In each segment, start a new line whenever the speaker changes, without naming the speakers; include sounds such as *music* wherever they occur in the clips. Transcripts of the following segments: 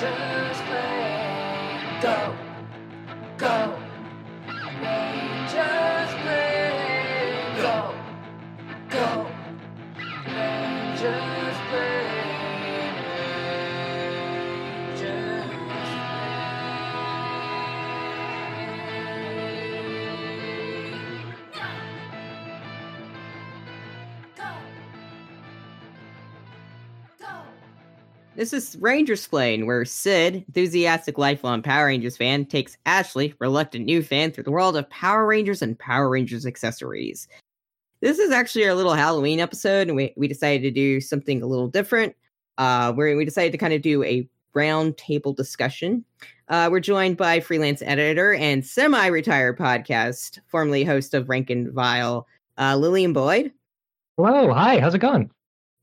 Rangers
This is Rangersplain, where Sid, enthusiastic lifelong Power Rangers fan, takes Ashley, reluctant new fan, through the world of Power Rangers and Power Rangers accessories. This is actually our little Halloween episode, and we, we decided to do something a little different. Uh, where we decided to kind of do a round table discussion. Uh, we're joined by freelance editor and semi-retired podcast, formerly host of Rank and Vile, uh, Lillian Boyd.
Hello, hi, how's it going?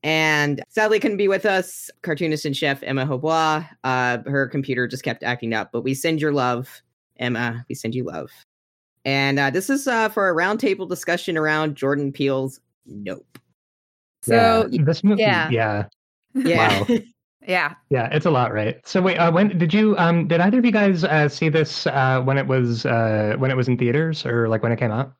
And sadly, couldn't be with us. Cartoonist and chef Emma Hobois. Uh, her computer just kept acting up, but we send your love, Emma. We send you love. And uh, this is uh, for a roundtable discussion around Jordan Peele's Nope.
So
yeah, this movie,
yeah.
yeah, *laughs*
Yeah.
Wow. *laughs*
yeah,
yeah, it's a lot, right? So wait, uh, when did you um did either of you guys uh, see this uh, when it was uh, when it was in theaters or like when it came out?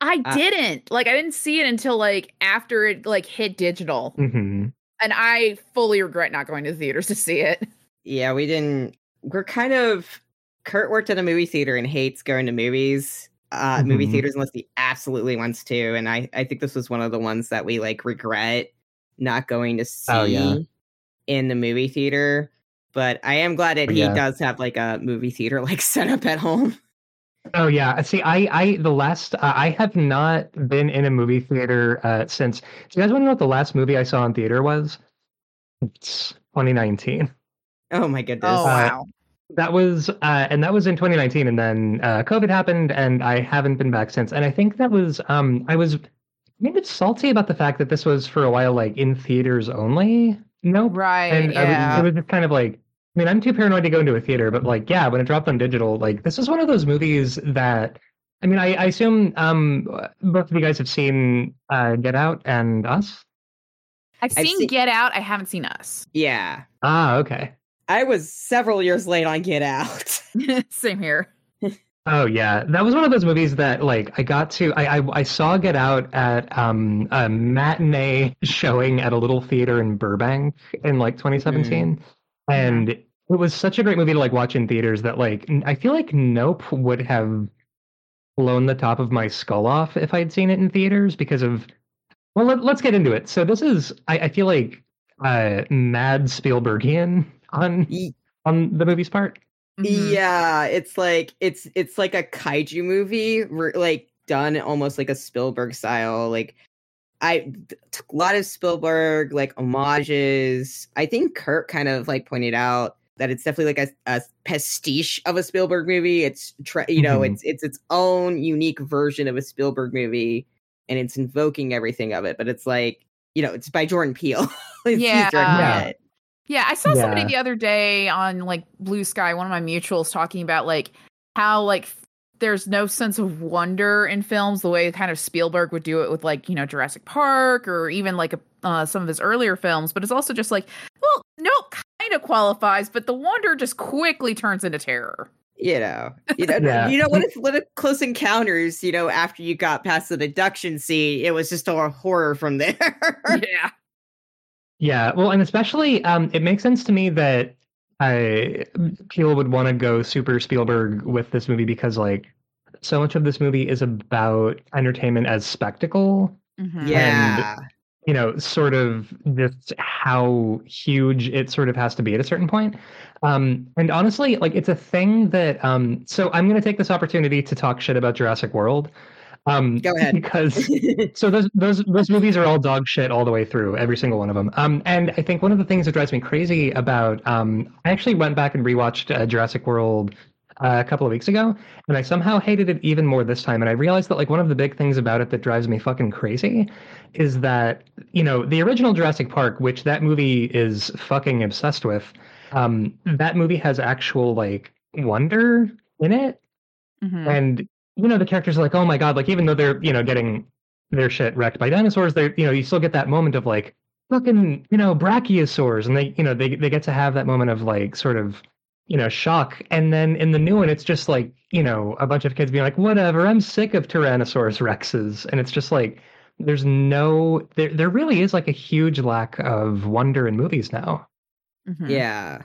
I
Uh,
didn't like. I didn't see it until like after it like hit digital,
hmm
and I fully regret not going to the theaters to see it. *laughs*
yeah, we didn't. We're kind of. Kurt worked at a movie theater and hates going to movies, uh, movie
Mhm.
theaters unless he absolutely wants to. And I, I think this was one of the ones that we like regret not going to see
Oh, yeah.
in the movie theater. But I am glad that he
Yeah.
does have like a movie theater like *laughs* set up at home.
Oh yeah, see, I I the last uh, I have not been in a movie theater uh, since. Do you guys want to know what the last movie I saw in theater was? It's 2019.
Oh my goodness.
Oh
Uh,
wow!
That was, uh, and that was in 2019, and then uh, COVID happened, and I haven't been back since. And I think that was, um, I was maybe salty about the fact that this was for a while like in theaters only. Nope.
right?
And I was,
yeah.
it was just kind of like, I mean, I'm too paranoid to go into a theater, but like, yeah, when it dropped on digital, like this is one of those movies that, I mean, I, I assume um, both of you guys have seen uh, Get Out and Us.
I've
I've
seen
seen-
Get Out. I haven't seen Us.
Yeah.
Ah, okay.
I was several years late on Get Out. *laughs* *laughs*
Same here.
Oh yeah, that was one of those movies that like I got to. I I, I saw Get Out at um a matinee *laughs* showing at a little theater in Burbank in like 2017, and it was such a great movie to like watch in theaters that like I feel like Nope would have blown the top of my skull off if I'd seen it in theaters because of. Well, let, let's get into it. So this is I, I feel like uh mad Spielbergian on on the movie's part.
Mhm.
Yeah, it's like it's it's like a kaiju movie, re- like done almost like a Spielberg style. Like I took a lot of Spielberg like homages. I think Kurt kind of like pointed out that it's definitely like a, a pastiche of a Spielberg movie. It's tr- you know,
Mhm.
it's it's its own unique version of a Spielberg movie, and it's invoking everything of it. But it's like you know, it's by Jordan Peele. *laughs* It's-
Yeah.
directing
Yeah.
Yeah, I saw somebody the other day on like Blue Sky, one of my mutuals, talking about like how like f- there's no sense of wonder in films the way kind of Spielberg would do it with like you know Jurassic Park or even like uh, some of his earlier films. But it's also just like, well, no, kind of qualifies, but the wonder just quickly turns into terror.
you know, you know, *laughs*
Yeah.
you know what if what if Close Encounters, you know, after you got past the deduction scene, it was just a horror from there. *laughs*
yeah,
Yeah, well, and especially um, it makes sense to me that I Peele would want to go super Spielberg with this movie because like so much of this movie is about entertainment as spectacle.
Mhm.
yeah,
You know, sort of just how huge it sort of has to be at a certain point. Um, and honestly, like it's a thing that. Um, so I'm going to take this opportunity to talk shit about Jurassic World. Um,
Go ahead.
because *laughs* so those those those movies are all dog shit all the way through, every single one of them. Um, and I think one of the things that drives me crazy about um, I actually went back and rewatched uh, Jurassic World uh, a couple of weeks ago, and I somehow hated it even more this time. And I realized that like one of the big things about it that drives me fucking crazy is that you know the original Jurassic Park, which that movie is fucking obsessed with. Um, that movie has actual like wonder in it
Mhm.
and you know the characters are like oh my god like even though they're you know getting their shit wrecked by dinosaurs they you know you still get that moment of like fucking you know brachiosaurs and they you know they they get to have that moment of like sort of you know shock and then in the new one it's just like you know a bunch of kids being like whatever i'm sick of tyrannosaurus rexes and it's just like there's no there there really is like a huge lack of wonder in movies now
Mhm.
Yeah.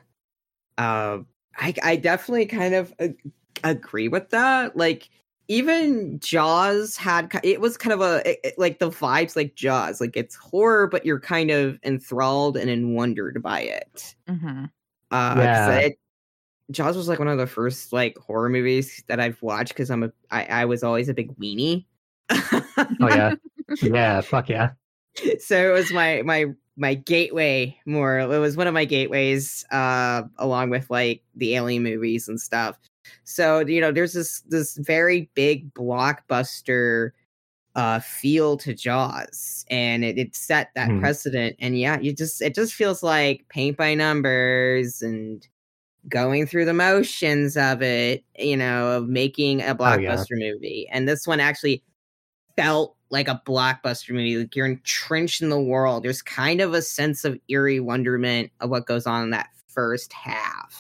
Um, I I definitely kind of ag- agree with that. Like even Jaws had it was kind of a it- it- like the vibes like Jaws. Like it's horror, but you're kind of enthralled and in wondered by it.
Mhm.
Uh, 'cause
Yeah.
it- Jaws was like one of the first like horror movies that I've watched because I'm a I, I was always a big weenie.
oh yeah *laughs* yeah fuck yeah
so it was my my my gateway more it was one of my gateways uh along with like the alien movies and stuff so you know there's this this very big blockbuster uh feel to jaws and it, it set that
Mhm.
precedent and yeah you just it just feels like paint by numbers and going through the motions of it you know of making a
Oh, yeah.
blockbuster movie and this one actually felt like a blockbuster movie. Like you're entrenched in the world. There's kind of a sense of eerie wonderment of what goes on in that first half.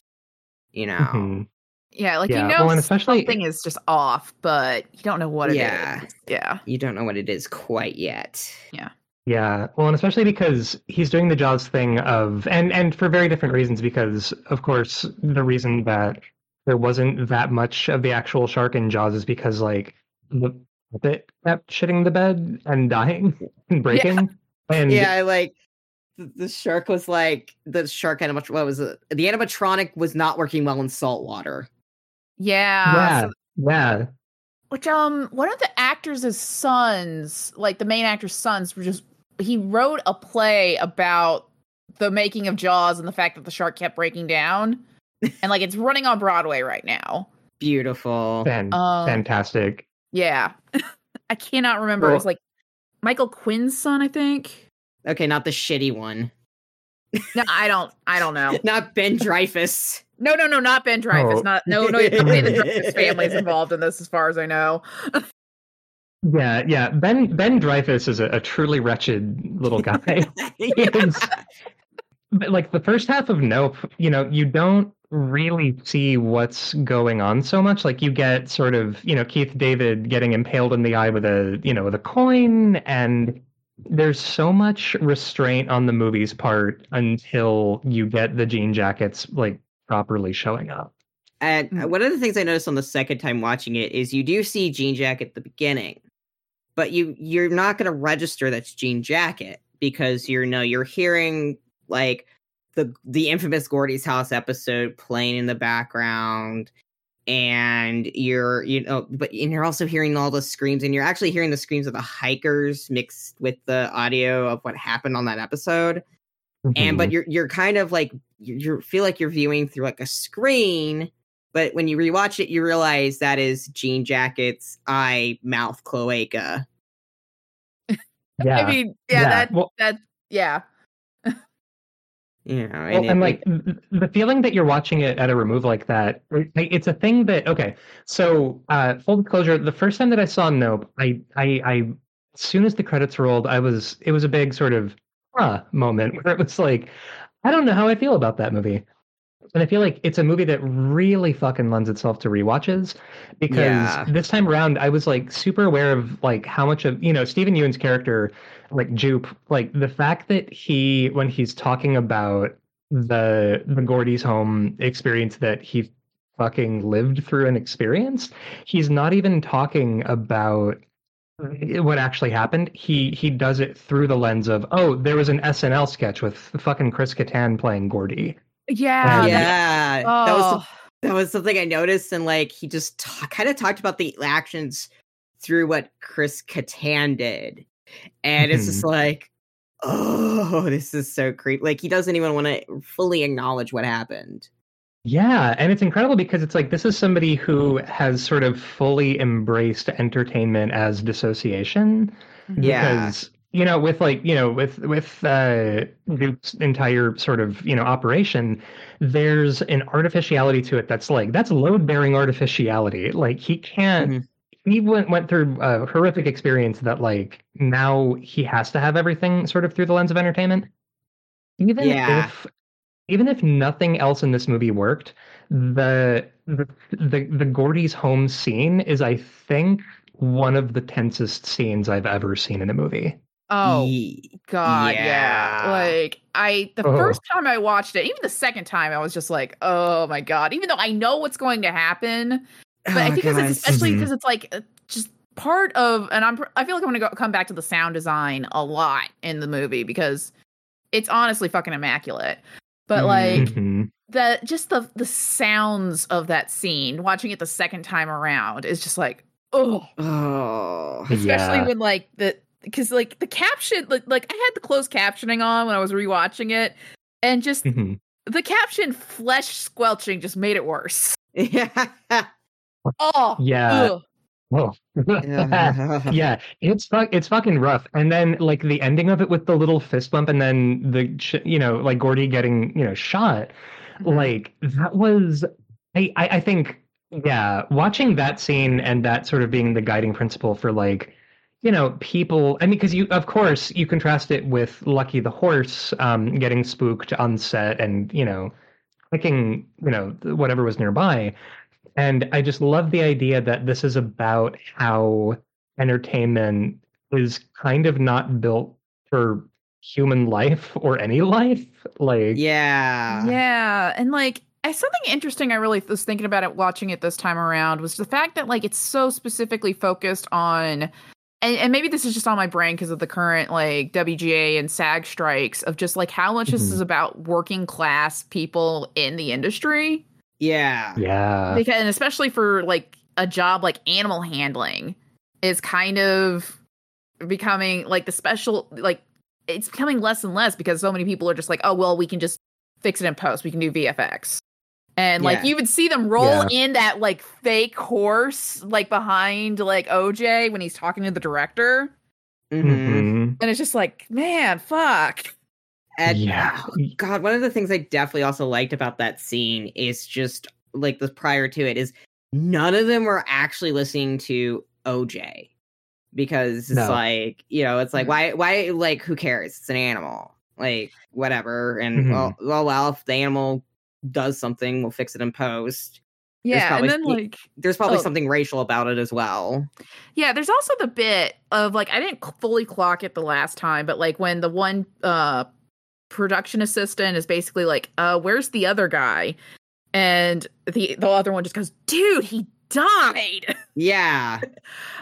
You know,
Mhm.
Yeah, like
Yeah,
you know
well, and especially-
something is just off, but you don't know what it is.
Yeah.
Yeah.
you don't know what it is quite yet.
Yeah, well, and especially because he's doing the Jaws thing of, and and for very different reasons. Because of course, the reason that there wasn't that much of the actual shark in Jaws is because like the puppet kept shitting the bed and dying *laughs* and breaking. And
yeah, like the, the shark was like the shark animat. What was it? The animatronic was not working well in salt water.
Yeah.
yeah,
so-
yeah,
which um one of the actors' sons, like the main actor's sons, were just he wrote a play about the making of Jaws and the fact that the shark kept breaking down. and like it's running on Broadway right now.
Beautiful.
fan,
Uh,
fantastic.
Yeah. I cannot remember. it was like Michael Quinn's son, I think.
Okay, not the shitty one.
No, I don't I don't know.
Not Ben Dreyfuss.
No, no, no, not Ben Dreyfuss.
Oh.
Not no, no, nobody in the Dreyfuss family is involved in this as far as I know.
Yeah, yeah. Ben Ben Dreyfuss is a, a truly wretched little guy. *laughs* *laughs* But like the first half of Nope, you know, you don't really see what's going on so much. Like you get sort of, you know, Keith David getting impaled in the eye with a, you know, with a coin, and there's so much restraint on the movie's part until you get the jean jackets like properly showing up.
And
Mm.
one of the things I noticed on the second time watching it is you do see Jean Jacket at the beginning, but you you're not going to register that's Jean Jacket because you're no you're hearing like the the infamous Gordy's house episode playing in the background and you're you know but and you're also hearing all the screams and you're actually hearing the screams of the hikers mixed with the audio of what happened on that episode and but
Mhm.
you're you're kind of like you you feel like you're viewing through like a screen but when you rewatch it you realize that is jean jacket's eye mouth cloaca
yeah, *laughs*
I mean, yeah, that
well,
that yeah. *laughs*
you know
Well,
and, it-
and like th- the feeling that you're watching it at a remove like that, it's a thing that okay. So uh, full disclosure, the first time that I saw Nope, I, I, I, as soon as the credits rolled, I was it was a big sort of huh moment *laughs* where it was like, I don't know how I feel about that movie. And I feel like it's a movie that really fucking lends itself to rewatches because
Yeah.
this time around I was like super aware of like how much of you know Steven Yeun's character like Jupe like the fact that he when he's talking about the the Gordy's home experience that he fucking lived through and experienced he's not even talking about what actually happened he he does it through the lens of oh there was an SNL sketch with fucking Chris Kattan playing Gordy
Yeah.
Um,
yeah that was
Oh,
that was something i noticed and like he just ta- kind of talked about the actions through what chris Kattan did and it's just like oh this is so creepy like he doesn't even want to fully acknowledge what happened
Yeah, and it's incredible because it's like this is somebody who has sort of fully embraced entertainment as dissociation.
Yeah.
Because you know, with like you know, with with uh, Jupe's entire sort of you know operation, there's an artificiality to it that's like that's load bearing artificiality. Like he can't.
Mhm.
he went went through a horrific experience that like now he has to have everything sort of through the lens of entertainment. Even
Yeah.
if even if nothing else in this movie worked, the the the, the Gordy's home scene is, I think, one of the tensest scenes I've ever seen in a movie.
Oh
Ye-
God, yeah.
Yeah.
Like I the
Oh.
first time I watched it, even the second time, I was just like, oh my God. Even though I know what's going to happen, but I
Oh,
think because
guys.
it's especially because it's like uh, just part of, and I'm I feel like I'm gonna go come back to the sound design a lot in the movie because it's honestly fucking immaculate. But
Mhm.
like
Mhm.
the just the the sounds of that scene, watching it the second time around is just like, oh
Oh.
especially
Yeah.
when like the because like the caption like like I had the closed captioning on when I was rewatching it, and just
Mhm.
the caption "flesh squelching" just made it worse.
Yeah. *laughs*
Oh
Yeah.
ugh. *laughs*
Yeah, it's fuck, it's fucking rough. And then like the ending of it with the little fist bump, and then the ch- you know like Gordy getting you know shot.
Mhm.
Like that was, I, I I think yeah, watching that scene and that sort of being the guiding principle for like you know people. I mean, because you of course you contrast it with Lucky the horse um, getting spooked on set and you know clicking you know whatever was nearby. And I just love the idea that this is about how entertainment is kind of not built for human life or any life. Like,
yeah.
yeah, and like I, something interesting I really was thinking about it watching it this time around was the fact that like it's so specifically focused on. And, and maybe this is just on my brain because of the current like WGA and SAG strikes of just like how much this
Mhm.
is about working class people in the industry.
Yeah.
yeah.
because and especially for like a job like animal handling is kind of becoming like the special like it's becoming less and less because so many people are just like oh well we can just fix it in post we can do vfx and like
Yeah.
you would see them roll in that like fake horse like behind like oj when he's talking to the director
Mhm.
Mhm.
and it's just like man fuck
And
Yeah.
oh, God, one of the things I definitely also liked about that scene is just like the prior to it is none of them were actually listening to OJ because it's like you know it's like
Mhm.
why why like who cares it's an animal like whatever and
Mhm.
well well well if the animal does something we'll fix it in post
yeah
probably-
and then like
there's probably
Oh.
something racial about it as well
Yeah, there's also the bit of like I didn't fully clock it the last time, but like when the one uh production assistant is basically like, "Uh, where's the other guy?" And the the other one just goes, "Dude, he died." *laughs*
yeah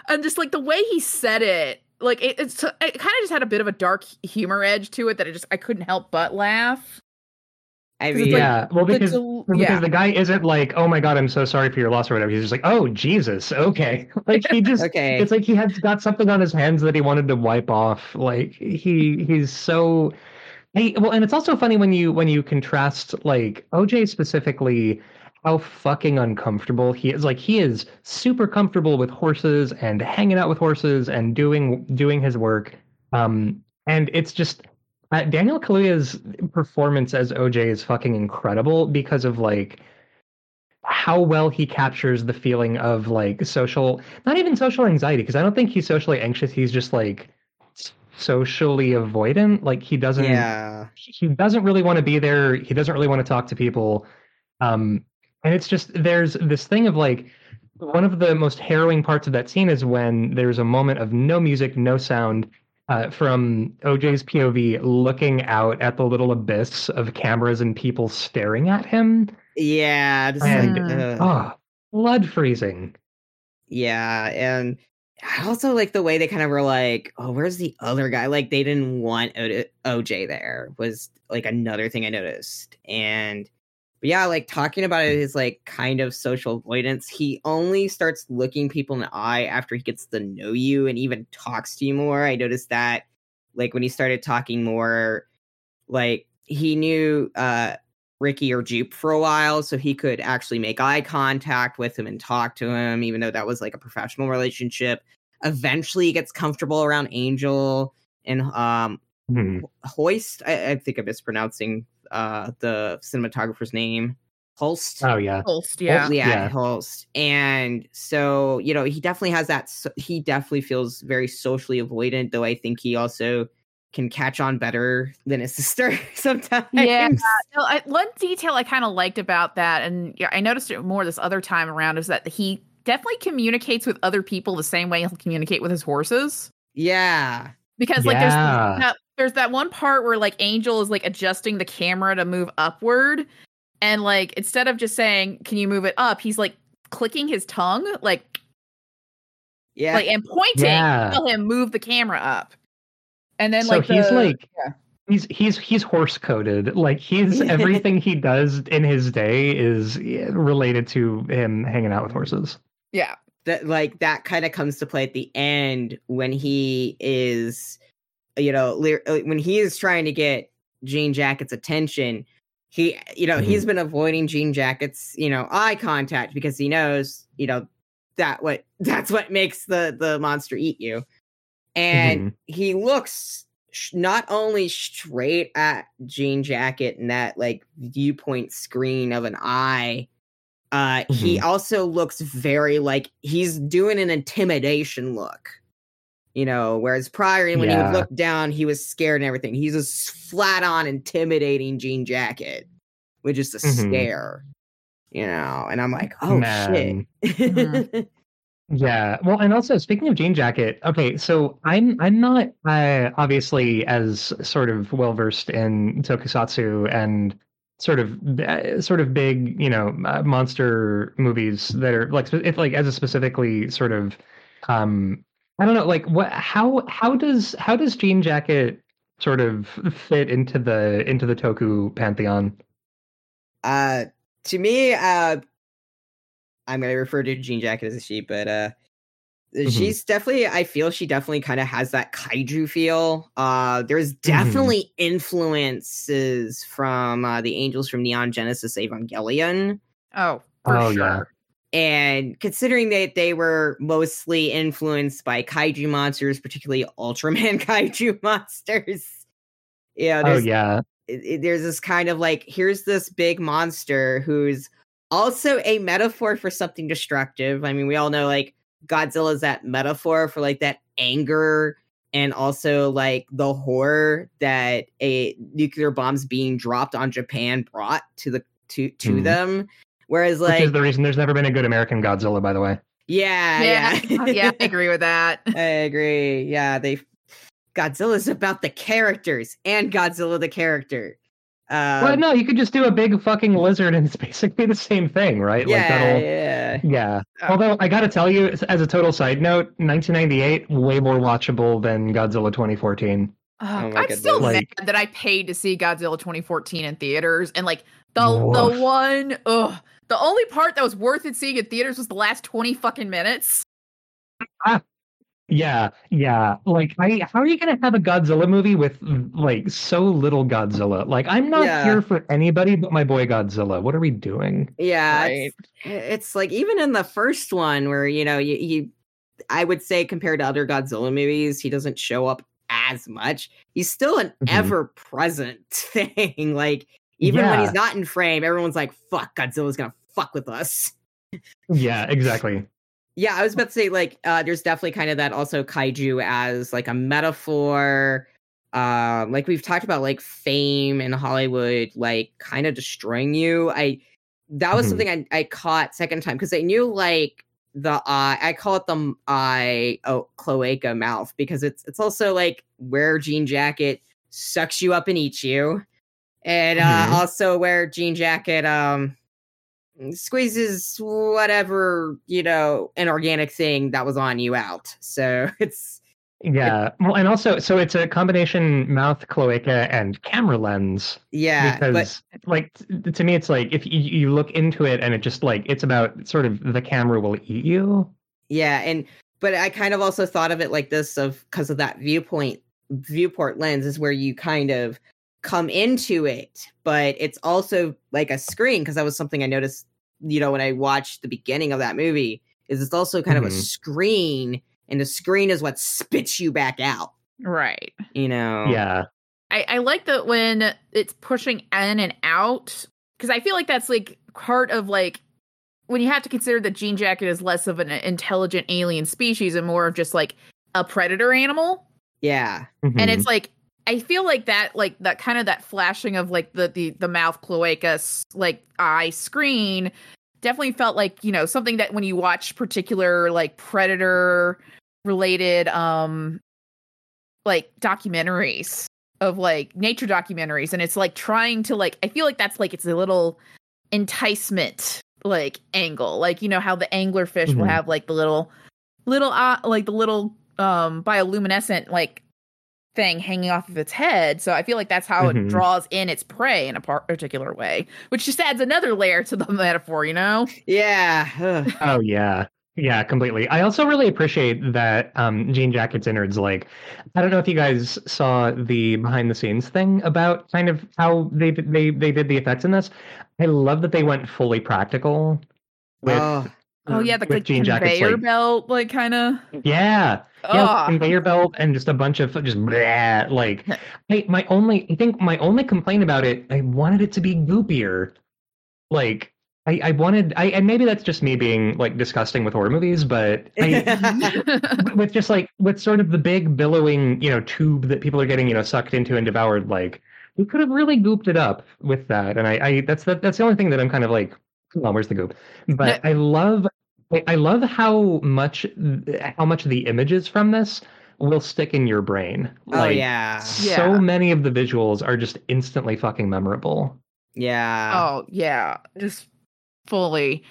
and just like the way he said it, like it, it's it kind of just had a bit of a dark humor edge to it that I just I couldn't help but laugh.
I
'Cause it's
mean
like-
yeah. Well,
The
because
del-
Well,
yeah,
because the guy isn't like, oh my god, I'm so sorry for your loss or whatever. He's just like, oh Jesus, okay. *laughs* Like he just,
okay
it's like he has got something on his hands that he wanted to wipe off. Like he he's so. Hey, well, and it's also funny when you when you contrast like OJ specifically how fucking uncomfortable he is. Like he is super comfortable with horses and hanging out with horses and doing doing his work. Um, and it's just uh, Daniel Kaluuya's performance as OJ is fucking incredible because of like how well he captures the feeling of like social, not even social anxiety, because I don't think he's socially anxious. He's just like socially avoidant. Like he doesn't,
yeah
he doesn't really want to be there. He doesn't really want to talk to people. Um, and it's just there's this thing of like one of the most harrowing parts of that scene is when there's a moment of no music, no sound. Uh, from OJ's POV, looking out at the little abyss of cameras and people staring at him.
yeah
And-
ugh.
Oh, blood freezing.
Yeah, and I also like the way they kind of were like, "Oh, where's the other guy?" Like they didn't want o- OJ there was like another thing I noticed. And but yeah, like talking about it is like kind of social avoidance. He only starts looking people in the eye after he gets to know you and even talks to you more. I noticed that like when he started talking more, like he knew uh Ricky or Jupe for a while, so he could actually make eye contact with him and talk to him, even though that was like a professional relationship. Eventually, he gets comfortable around Angel and um
Hmm.
Hoist. I, I think I'm mispronouncing uh the cinematographer's name. Holst.
Oh yeah.
Holst, yeah.
yeah,
Yeah.
Holst. And so, you know, he definitely has that. so- He definitely feels very socially avoidant, though I think he also can catch on better than his *laughs* sister sometimes.
Yeah. No, I, one detail I kind of liked about that, and yeah, I noticed it more this other time around, is that he definitely communicates with other people the same way he'll communicate with his horses.
Yeah.
Because like there's that, there's that one part where like Angel is like adjusting the camera to move upward, and like instead of just saying, "Can you move it up?" he's like clicking his tongue, like
Yeah.
like and pointing
Yeah.
to tell him move the camera up. And then
so
like
he's
the-
like
yeah.
he's he's he's horse coded. Like he's *laughs* everything he does in his day is related to him hanging out with horses.
yeah.
that like that kind of comes to play at the end when he is you know uh, when he is trying to get jean jacket's attention he you know he's been avoiding jean jacket's you know eye contact because he knows you know that what *laughs* that's what makes the the monster eat you. And he looks sh- not only straight at jean jacket and that like viewpoint screen of an eye uh he also looks very like he's doing an intimidation look you know whereas prior when he
Yeah.
would look down he was scared and everything he's just flat on intimidating jean jacket with just a
Mhm.
stare you know and i'm like oh
Man.
shit
Mhm. *laughs*
Yeah. Well, and also speaking of Jean Jacket, okay, so I'm I'm not uh, obviously as sort of well versed in tokusatsu and sort of uh, sort of big, you know, uh, monster movies that are like spe- if like as a specifically sort of um I don't know, like what how how does how does Jean Jacket sort of fit into the into the toku pantheon?
Uh, to me, uh, I'm gonna refer to Jean Jacket as a she, but uh,
Mhm.
she's definitely. I feel she definitely kind of has that kaiju feel. Uh, there's definitely influences from uh, the angels from Neon Genesis Evangelion,
Oh, for
Oh,
sure.
yeah.
And considering that they were mostly influenced by kaiju monsters, particularly Ultraman *laughs* kaiju monsters. Yeah,
Oh
there's
yeah.
it- it- there's this kind of like here's this big monster who's also a metaphor for something destructive. I mean, we all know like Godzilla's that metaphor for like that anger and also like the horror that a nuclear bombs being dropped on Japan brought to the to to
Mhm.
them. Whereas
Which
like
is the reason there's never been a good American Godzilla, by the way.
yeah,
Yeah,
yeah. *laughs*
yeah, I agree with that. *laughs*
I agree. Yeah, they Godzilla's about the characters and Godzilla the character. Um,
well, no, you could just do a big fucking lizard, and it's basically the same thing, right?
yeah,
Like that'll,
yeah.
yeah. Although I got to tell you, as- as a total side note, 1998 way more watchable than Godzilla 2014.
Oh my
I'm still
goodness.
mad that I paid to see Godzilla 2014 in theaters, and like the
Woof.
the one, ugh, the only part that was worth it seeing in theaters was the last 20 fucking minutes.
Ah, Yeah, yeah. Like, I how are you gonna have a Godzilla movie with like so little Godzilla? Like, I'm not
Yeah.
here for anybody but my boy Godzilla. What are we doing?
Yeah, it's, it's like even in the first one where you know you, you I would say compared to other Godzilla movies, he doesn't show up as much. He's still an
Mhm.
ever present *laughs* thing. Like even when he's not in frame, everyone's like, "Fuck, Godzilla's gonna fuck with us."
Yeah, exactly.
Yeah, I was about to say like uh there's definitely kind of that also kaiju as like a metaphor. Um like we've talked about like fame in Hollywood like kind of destroying you. I that was
Mhm.
something I I caught second time because I knew like the eye I call it the eye oh cloaca mouth because it's it's also like where Jean Jacket sucks you up and eats you. And uh
Mhm.
also where Jean Jacket um squeezes whatever you know inorganic thing that was on you out so *laughs* it's
Yeah. Well, and also, so it's a combination mouth, cloaca, and camera lens.
yeah but
because like t- to me it's like if you, you look into it and it just like it's about sort of the camera will eat you
yeah and but i kind of also thought of it like this of because of that viewpoint viewport lens is where you kind of come into it but it's also like a screen because that was something i noticed you know when i watched the beginning of that movie is it's also kind of a
Mhm.
screen and the screen is what spits you back out
Right.
you know
yeah
I, I like that when it's pushing in and out because I feel like that's like part of like when you have to consider that Jean Jacket is less of an intelligent alien species and more of just like a predator animal.
Yeah.
And
Mhm.
it's like I feel like that like that kind of that flashing of like the the the mouth cloaca like eye screen definitely felt like, you know, something that when you watch particular like predator related um like documentaries of like nature documentaries and it's like trying to like I feel like that's like it's a little enticement like angle. Like you know how the anglerfish will
Mhm.
have like the little little uh, like the little um bioluminescent like thing hanging off of its head. So I feel like that's how it
Mhm.
draws in its prey in a par- particular way, which just adds another layer to the *laughs* metaphor, you know?
Yeah.
Oh yeah. Yeah, completely. I also really appreciate that um Jean Jacket's innards like I don't know if you guys saw the behind the scenes thing about kind of how they did- they they did the effects in this. I love that they went fully practical with
Oh,
Oh yeah, um, the
with
like,
Jean Jacket's
conveyor
like
belt, like kind of.
yeah, yeah,
Oh,
conveyor belt and just a bunch of just bleh, like *laughs* I, my only I think my only complaint about it, I wanted it to be goopier. Like I, I wanted I and maybe that's just me being like disgusting with horror movies, but I *laughs* with just like with sort of the big billowing, you know, tube that people are getting, you know, sucked into and devoured, like we could have really gooped it up with that. And I, I that's the, that's the only thing that I'm kind of like, come on, where's the goop? But I love I- I love how much how much the images from this will stick in your brain.
oh
Like
yeah.
so
Yeah.
many of the visuals are just instantly fucking memorable.
Yeah.
oh yeah, just fully.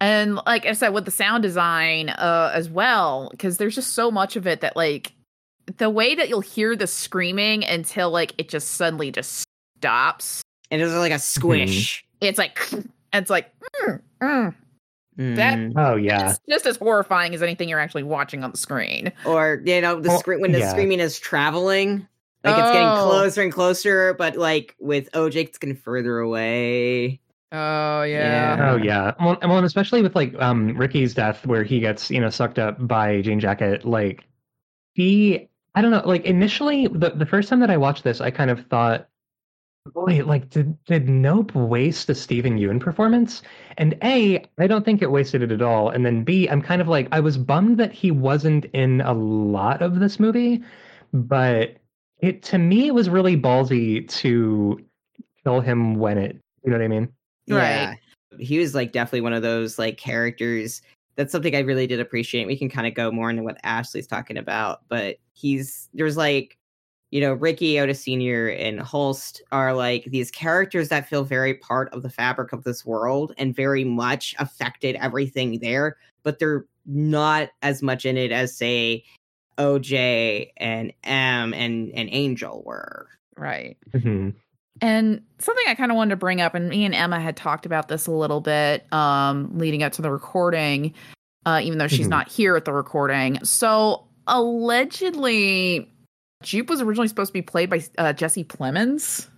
And like I said, with the sound design uh as well, because there's just so much of it that like the way that you'll hear the screaming until like it just suddenly just stops.
And it was like a squish.
It's like *laughs* it's like mm, mm. That-
Mm.
Oh yeah.
it's just as horrifying as anything you're actually watching on the screen.
Or you know, the
Well,
screen when the
yeah.
screaming is traveling. Like it's getting
Oh.
closer and closer, but like with OJ, it's getting further away.
Oh
yeah.
Oh yeah. Well, well, and especially with like um Ricky's death, where he gets you know sucked up by Jean Jacket. Like he, I don't know. Like initially, the the first time that I watched this, I kind of thought, boy, like did did Nope waste a Steven Yeun performance? And a, I don't think it wasted it at all. And then b, I'm kind of like I was bummed that he wasn't in a lot of this movie, but it to me it was really ballsy to kill him when it. You know what I mean?
Yeah. He was like definitely one of those like characters. That's something I really did appreciate. We can kind of go more into what Ashley's talking about, but he's there's like, you know, Ricky Otis Sr. and Holst are like these characters that feel very part of the fabric of this world and very much affected everything there, but they're not as much in it as say OJ and M and and Angel were.
Right.
Mhm.
And something I kind of wanted to bring up, and me and Emma had talked about this a little bit um, leading up to the recording, uh, even though she's
Mhm.
not here at the recording. So allegedly, Jupe was originally supposed to be played by uh, Jesse Plemons.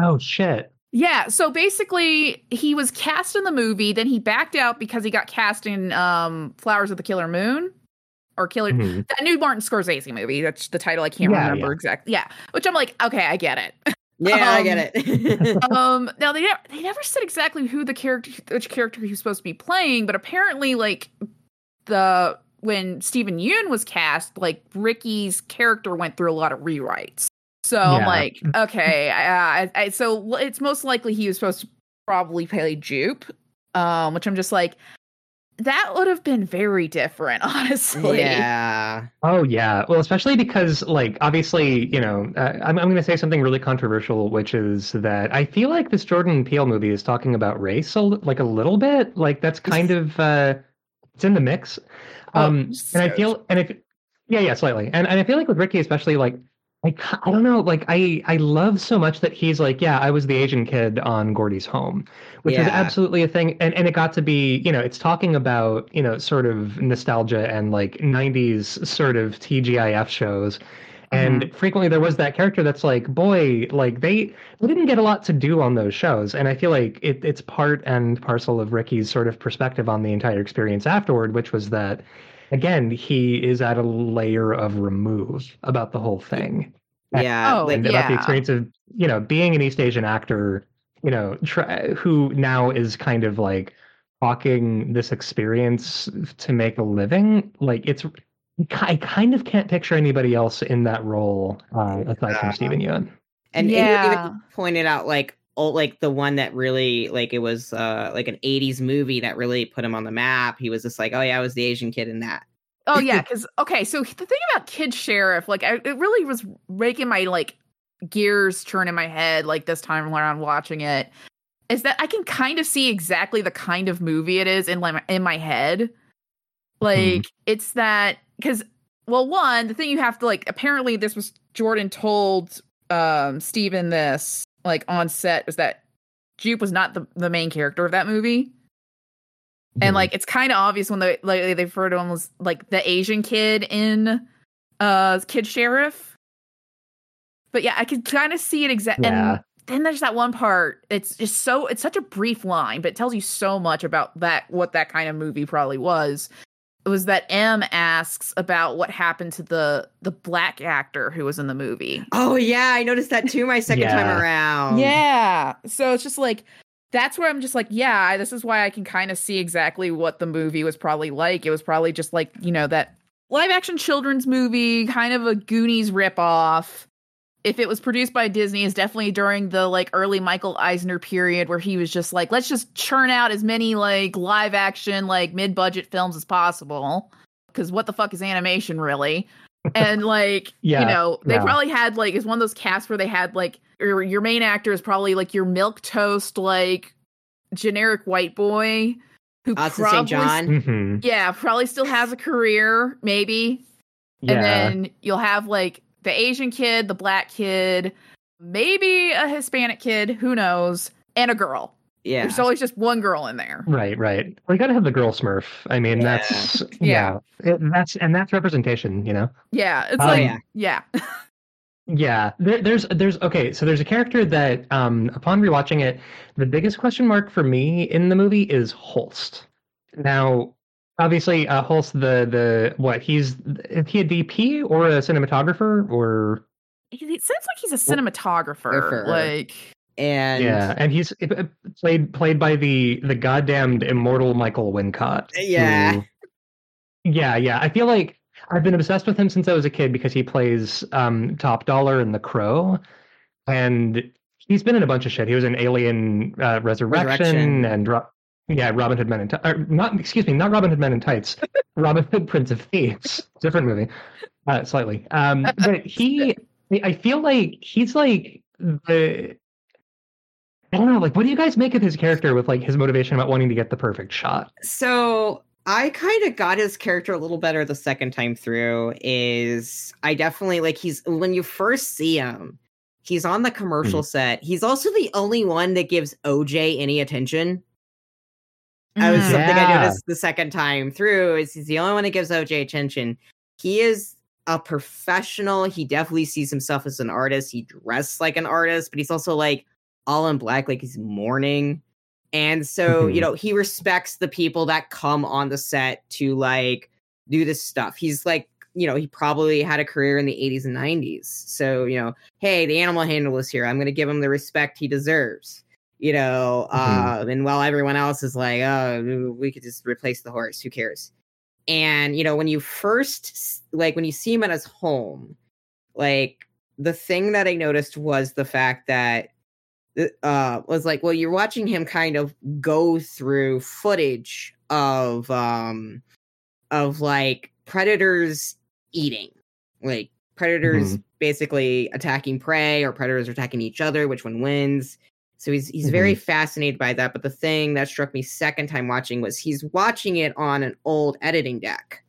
Oh shit.
Yeah, so basically, he was cast in the movie, then he backed out because he got cast in um, Flowers of the Killer Moon. Or Killer,
Mhm.
that new Martin Scorsese movie. That's the title. I can't
Yeah,
remember
yeah.
exactly. Yeah, which I'm like, okay, I get it. *laughs*
Yeah, I
Um,
get it. *laughs*
um now they never, they never said exactly who the character which character he was supposed to be playing but apparently like the when Steven Yeun was cast like Ricky's character went through a lot of rewrites so I'm like okay *laughs* I, I, I so it's most likely he was supposed to probably play Jupe um which I'm just like that would have been very different *laughs* honestly
yeah.
Oh yeah. Well, especially because like obviously, you know, uh, I'm I'm going to say something really controversial, which is that I feel like this Jordan Peele movie is talking about race a, like a little bit. Like that's kind *laughs* of uh it's in the mix.
Oh,
Um and I feel and if yeah, yeah, slightly. And and I feel like with Ricky especially like I, I don't know like I I love so much that he's like yeah I was the Asian kid on Gordy's home which is
Yeah.
absolutely a thing and and it got to be you know it's talking about you know sort of nostalgia and like 90s sort of TGIF shows and mm-hmm. frequently there was that character that's like boy like they they didn't get a lot to do on those shows and I feel like it, it's part and parcel of Ricky's sort of perspective on the entire experience afterward which was that again he is at a layer of remove about the whole thing
Yeah.
Oh,
like,
and about the experience of you know being an East Asian actor you know, try, who now is kind of like hawking this experience to make a living. Like it's, I kind of can't picture anybody else in that role uh, aside from
Yeah.
Steven Yeun.
And
Yeah.
even pointed out like oh like the one that really like it was uh like an 80s movie that really put him on the map. He was just like, "Oh yeah, I was the Asian kid in that."
Oh *laughs* yeah, because okay, so the thing about Kid Sheriff, like, I, it really was making my like gears turn in my head, like this time around watching it, is that I can kind of see exactly the kind of movie it is in my in my head. Like, it's that because well, one, the thing you have to like. Apparently, this was Jordan told um Steven this like on set was that Jupe was not the the main character of that movie. And
Mhm.
like it's kind of obvious when they like they refer to him as like the Asian kid in uh Kid Sheriff. But yeah, I could kind of see it exactly.
Yeah.
And then there's that one part. It's just so it's such a brief line, but it tells you so much about that what that kind of movie probably was. It was that M asks about what happened to the the black actor who was in the movie.
Oh yeah, I noticed that too my second time around.
Yeah. So it's just like that's where I'm just like, yeah, this is why I can kind of see exactly what the movie was probably like. It was probably just like, you know, that live action children's movie, kind of a Goonies ripoff. If it was produced by Disney, is definitely during the like early Michael Eisner period where he was just like, let's just churn out as many like live action, like mid budget films as possible. Because what the fuck is animation really? And *laughs* like,
Yeah,
you know, they
yeah.
probably had like it's one of those casts where they had like your your main actor is probably like your milk toast like generic white boy who
Austin
probably
St. John.
Mhm.
yeah probably still has a career maybe
Yeah.
and then you'll have like the Asian kid, the black kid, maybe a Hispanic kid, who knows, and a girl.
Yeah.
There's always just one girl in there.
Right, right. We got to have the girl Smurf. I mean,
Yeah.
that's
Yeah.
yeah, It- that's and that's representation. You know.
Yeah, it's
Oh,
like
yeah.
yeah. *laughs*
Yeah, there, there's there's okay. So there's a character that, um, upon rewatching it, the biggest question mark for me in the movie is Holst. Now, obviously, uh, Holst, the the what he's is he a DP or a cinematographer or
It sounds like he's a cinematographer.
Cinematographer.
Like
and
yeah, and he's uh, uh, played played by the the goddamned immortal Michael Wincott.
Yeah.
who- yeah, yeah. I feel like I've been obsessed with him since I was a kid because he plays um, Top Dollar in The Crow, and he's been in a bunch of shit. He was in Alien uh, Resurrection,
Resurrection.
and Ro- yeah, Robin Hood Men in Tights. Not excuse me, not Robin Hood Men in Tights. *laughs* Robin Hood Prince of Thieves. Different movie, uh, slightly. Um, but he, I feel like he's like the. I don't know. Like, what do you guys make of his character with like his motivation about wanting to get the perfect shot?
So I kind of got his character a little better the second time through. Is I definitely like he's when you first see him, he's on the commercial set. He's also the only one that gives OJ any attention. I was
mm,
something I noticed the second time through is he's the only one that gives OJ attention. He is a professional. He definitely sees himself as an artist. He dressed like an artist, but he's also like all in black, like he's mourning. And so, you
Mhm.
know, he respects the people that come on the set to like do this stuff. He's like, you know, he probably had a career in the 80s and 90s. So, you know, hey, the animal handler is here. I'm going to give him the respect he deserves you know
Mhm.
uh, and while everyone else is like oh we could just replace the horse who cares? And you know when you first like when you see him at his home like the thing that i noticed was the fact that uh was like well you're watching him kind of go through footage of um of like predators eating like predators basically attacking prey or predators attacking each other which one wins so he's he's very fascinated by that but the thing that struck me second time watching was he's watching it on an old editing deck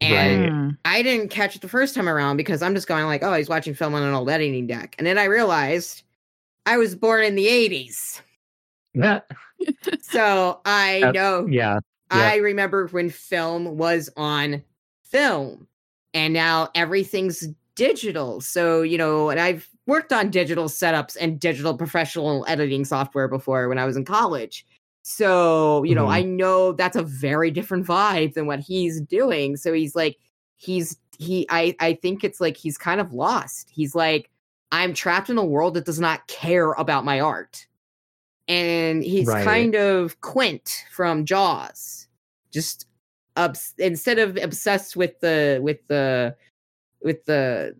and
Right.
mm.
I didn't catch it the first time around because I'm just going like, oh, he's watching film on an old editing deck. And then I realized I was born in the 80s.
Yeah, *laughs*
So I know
yeah,
I remember when film was on film. And now everything's digital. So, you know, and I've worked on digital setups and digital professional editing software before when I was in college. So, you know,
Mhm.
I know that's a very different vibe than what he's doing. So he's like, he's he I I think it's like he's kind of lost. He's like, I'm trapped in a world that does not care about my art. And he's
Right.
kind of Quint from Jaws. Just obs- instead of obsessed with the with the with the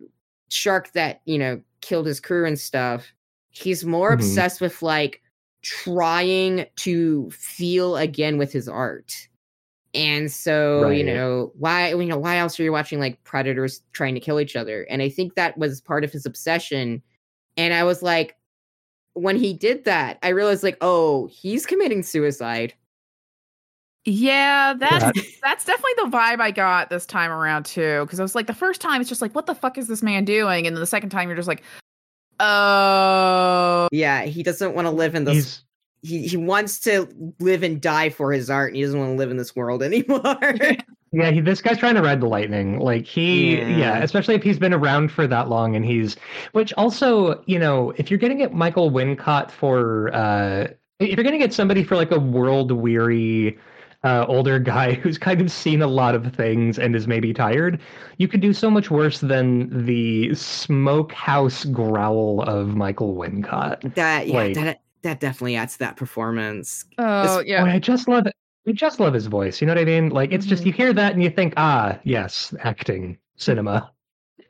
shark that, you know, killed his crew and stuff, he's more
Mhm.
obsessed with like trying to feel again with his art. And so, you know, why you know, why else are you watching like predators trying to kill each other? And I think that was part of his obsession. And I was like, when he did that, I realized like, oh, he's committing suicide.
Yeah, that's *laughs* that's definitely the vibe I got this time around too. Because I was like, the first time it's just like, what the fuck is this man doing? And then the second time you're just like, oh,
Yeah, he doesn't want to live in this
He's
he, he wants to live and die for his art and he doesn't want to live in this world *laughs* anymore. *laughs*
Yeah, he, this guy's trying to ride the lightning. Like he,
Yeah.
yeah. especially if he's been around for that long, and he's, which also, you know, if you're getting at Michael Wincott for, uh, if you're gonna get somebody for like a world weary, uh, older guy *laughs* who's kind of seen a lot of things and is maybe tired, you could do so much worse than the smokehouse growl of Michael Wincott.
that yeah,
Like-
that that definitely adds to that performance.
oh,
This-
yeah.
Boy, I just love it. I just love his voice. You know what I mean? Like it's just
Mhm.
you hear that and you think, ah, yes, acting, cinema.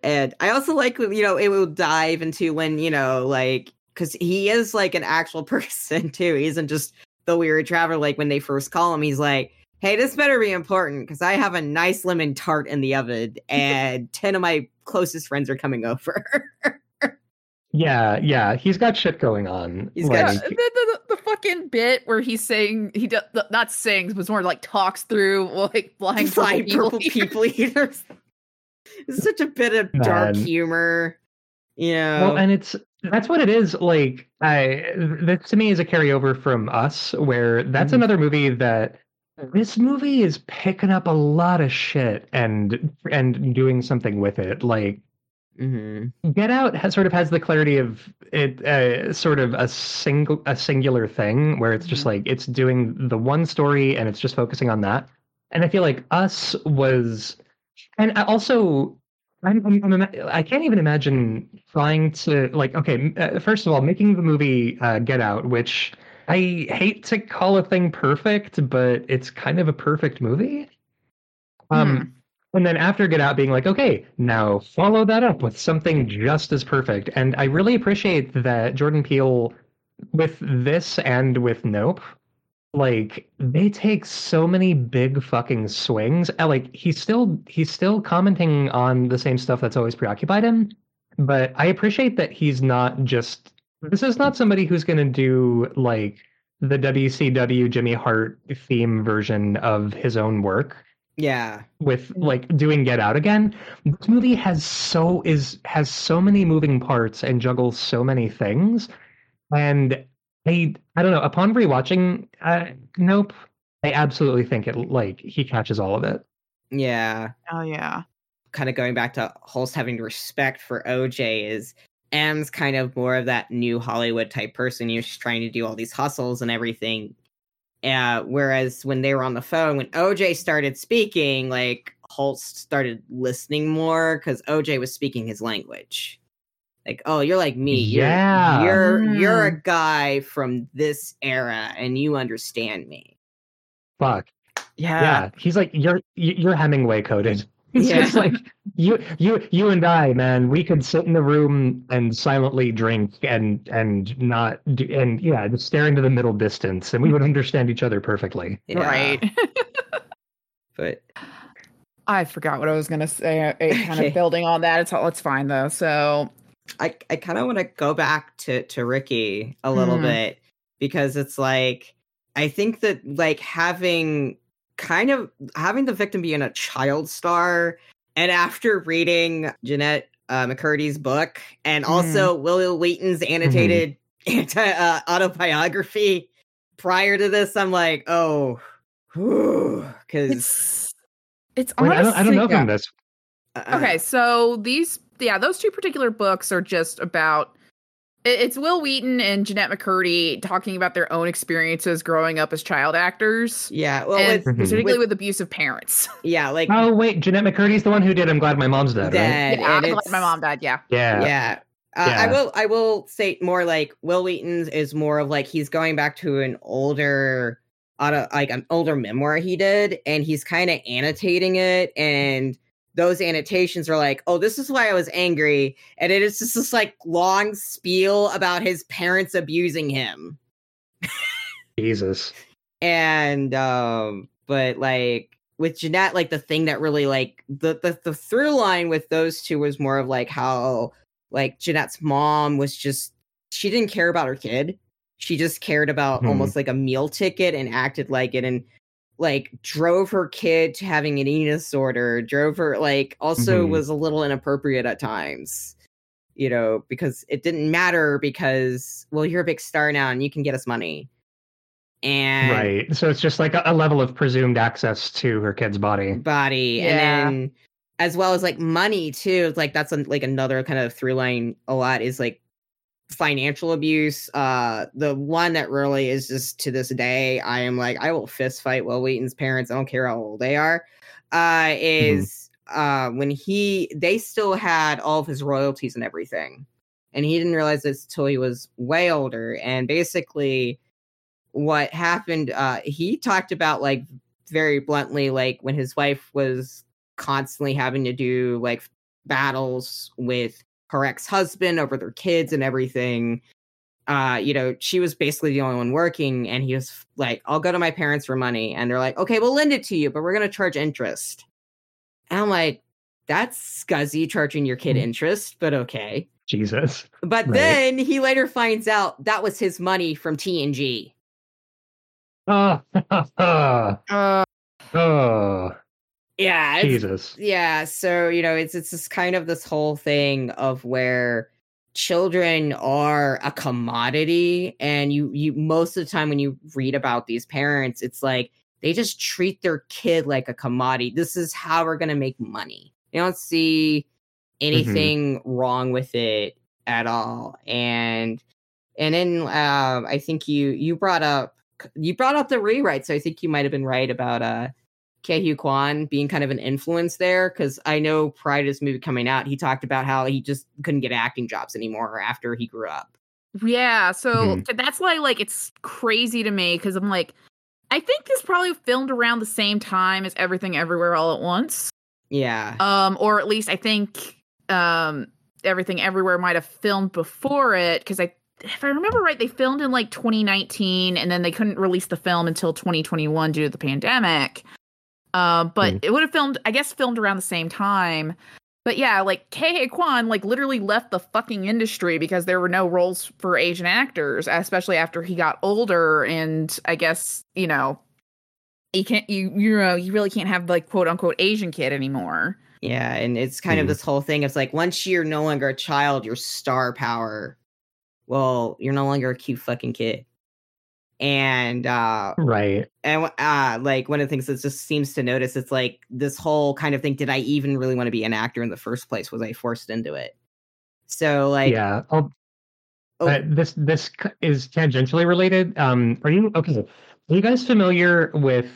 And I also like, you know, it will dive into when, you know, like, because he is like an actual *laughs* person too. He isn't just the weird traveler. Like when they first call him, he's like, hey, this better be important because I have a nice lemon tart in the oven *laughs* and 10 of my closest friends are coming over. *laughs*
Yeah, yeah, he's got shit going on.
He's
Yeah,
got
the, the, the, the fucking bit where he's saying he does not sings, but more like talks through *laughs* like blind
Flying
purple
purple
people.
people eaters. It's such a bit of dark
Man.
humor. You know,
well, and it's that's what it is. Like, I this to me is a carryover from Us, where that's
Mhm.
another movie that this movie is picking up a lot of shit and and doing something with it. Like,
Mhm.
Get Out has sort of has the clarity of it, uh, sort of a single a singular thing where it's just
Mhm.
like it's doing the one story and it's just focusing on that. And I feel like Us was, and I also. I'm, I'm, I'm, I can't even imagine trying to like. Okay, uh, first of all, making the movie uh, Get Out, which I hate to call a thing perfect, but it's kind of a perfect movie. Um, and then after Get Out, being like, okay, now follow that up with something just as perfect. And I really appreciate that Jordan Peele, with this and with Nope, like they take so many big fucking swings. Uh, Like he's still he's still commenting on the same stuff that's always preoccupied him, but I appreciate that he's not just. This is not somebody who's going to do like the WCW Jimmy Hart theme version of his own work
yeah.
with like doing Get Out again. This movie has so is has so many moving parts and juggles so many things, and I I don't know. Upon rewatching, uh, Nope, I absolutely think it like he catches all of it.
Yeah.
Oh yeah.
kind of going back to Holst having respect for OJ is M's kind of more of that new Hollywood type person. You're just trying to do all these hustles and everything. Uh, whereas when they were on the phone, when OJ started speaking, like Holst started listening more because OJ was speaking his language. Like, oh, you're like me. You're,
Yeah.
You're you're a
Mm.
guy from this era and you understand me.
Fuck
Yeah.
yeah, he's like you're you're Hemingway coded. *laughs* It's
Yeah.
just like you you you and I, man. We could sit in the room and silently drink and and not do, and yeah, just stare into the middle distance, and we would understand each other perfectly.
Yeah,
Right. *laughs*
But
I forgot what I was gonna say. kind
Okay.
of building on that. It's all it's fine though. So
I I kind of want to go back to to Ricky a little
Hmm.
bit because it's like I think that like having kind of having the victim being a child star and after reading Jennette uh, McCurdy's book and also Wil Wheaton's annotated *laughs* anti uh, autobiography prior to this, I'm like, oh, because
it's it's
Wait, I don't, I don't know
honestly-
from this.
uh,
Okay, so these yeah, those two particular books are just about it's Wil Wheaton and Jennette McCurdy talking about their own experiences growing up as child actors.
yeah, well,
and
with,
Mhm.
particularly
with-
with, abusive parents. *laughs*
yeah, like
Oh wait, Jennette McCurdy's the one who did. I'm glad my mom's dead. Right?
Yeah, I'm glad my mom died. Yeah.
Yeah.
yeah Uh, I will. I will say more like Wil Wheaton's is more of like he's going back to an older, auto, like an older memoir he did, and he's kind of annotating it, and those annotations are like, "Oh, this is why I was angry," and it is just this like long spiel about his parents abusing him,
Jesus.
and um, but like with Jennette, like the thing that really like the the the through line with those two was more of like how like Jennette's mom was just she didn't care about her kid. She just cared about
Hmm.
almost like a meal ticket and acted like it and like drove her kid to having an eating disorder, drove her like also
Mhm.
was a little inappropriate at times. You know, because it didn't matter because well, you're a big star now and you can get us money. And
Right. So it's just like a, a level of presumed access to her kid's body.
body
Yeah.
and then as well as like money too it's like that's a, like another kind of through line a lot is like financial abuse uh the one that really is just to this day i am like i will fist fight wil wheaton's parents i don't care how old they are uh is uh when he they still had all of his royalties and everything and he didn't realize this until he was way older and basically what happened uh he talked about like very bluntly like when his wife was constantly having to do like battles with her ex-husband over their kids and everything. Uh you know she was basically the only one working and he was like i'll go to my parents for money and they're like okay we'll lend it to you but we're going to charge interest. And i'm like that's scuzzy charging your kid
Mhm.
interest but okay.
Jesus.
but
Right.
then he later finds out that was his money from tng
Oh, oh,
Uh,
oh,
yeah
Jesus.
yeah so you know it's it's just kind of this whole thing of where children are a commodity and you you most of the time when you read about these parents it's like they just treat their kid like a commodity. This is how we're going to make money. They don't see anything wrong with it at all and and then um i think you you brought up you brought up the rewrite so i think you might have been right about uh Ke Huy Quan being kind of an influence there because I know prior to this movie coming out, he talked about how he just couldn't get acting jobs anymore after he grew up.
yeah, so
Mhm.
that's why like it's crazy to me because I'm like, I think this probably filmed around the same time as Everything Everywhere All at Once.
Yeah,
Um, or at least I think um Everything Everywhere might have filmed before it because I if I remember right, they filmed in like 2019 and then they couldn't release the film until 2021 due to the pandemic. Um, but
Hmm.
it would have filmed, I guess, filmed around the same time. But yeah, like Ke Quan like literally left the fucking industry because there were no roles for Asian actors, especially after he got older. And I guess you know, you can't you you know you really can't have like quote unquote Asian kid anymore.
yeah, and it's kind of
Mhm.
this whole thing. It's like once you're no longer a child, you're star power. Well, you're no longer a cute fucking kid. And uh
Right.
and uh like one of the things that just seems to notice it's like this whole kind of thing did i even really want to be an actor in the first place was i forced into it so like
yeah.
Oh,
uh, this this is tangentially related. Um, are you okay? Are you guys familiar with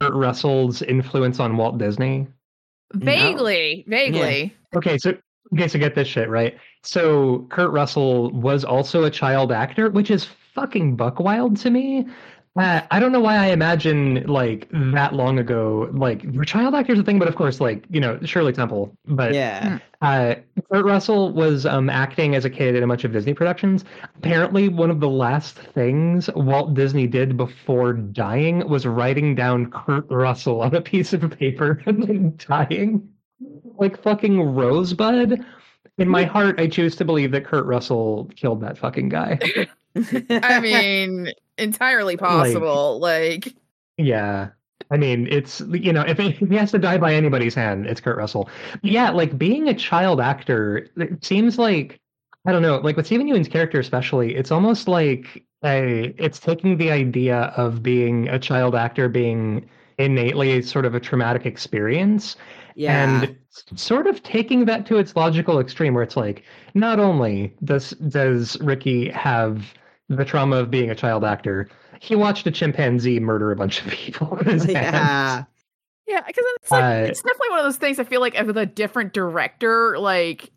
Kurt Russell's influence on Walt Disney?
Vaguely, vaguely.
Okay, so okay, so get this shit right. So Kurt Russell was also a child actor, which is fucking buck wild to me. Uh, I don't know why I imagine like that long ago, like were child actors a thing, but of course, like you know Shirley Temple. But
yeah
uh, Kurt Russell was um, acting as a kid in a bunch of Disney productions. Apparently, one of the last things Walt Disney did before dying was writing down Kurt Russell on a piece of paper *laughs* and then dying like fucking Rosebud. In my heart, I choose to believe that Kurt Russell killed that fucking guy. *laughs*
I mean, entirely *laughs* possible. Like,
Yeah. I mean, it's you know, if, if he has to die by anybody's hand, it's Kurt Russell. Yeah, like being a child actor, it seems like I don't know, like with Steven Yeun's character especially, it's almost like a it's taking the idea of being a child actor being innately sort of a traumatic experience
yeah
and sort of taking that to its logical extreme where it's like not only does does Ricky have the trauma of being a child actor, he watched a chimpanzee murder a bunch of people. *laughs* with his hands.
yeah
yeah, because it's like
Uh,
it's definitely one of those things. I feel like with a different director, like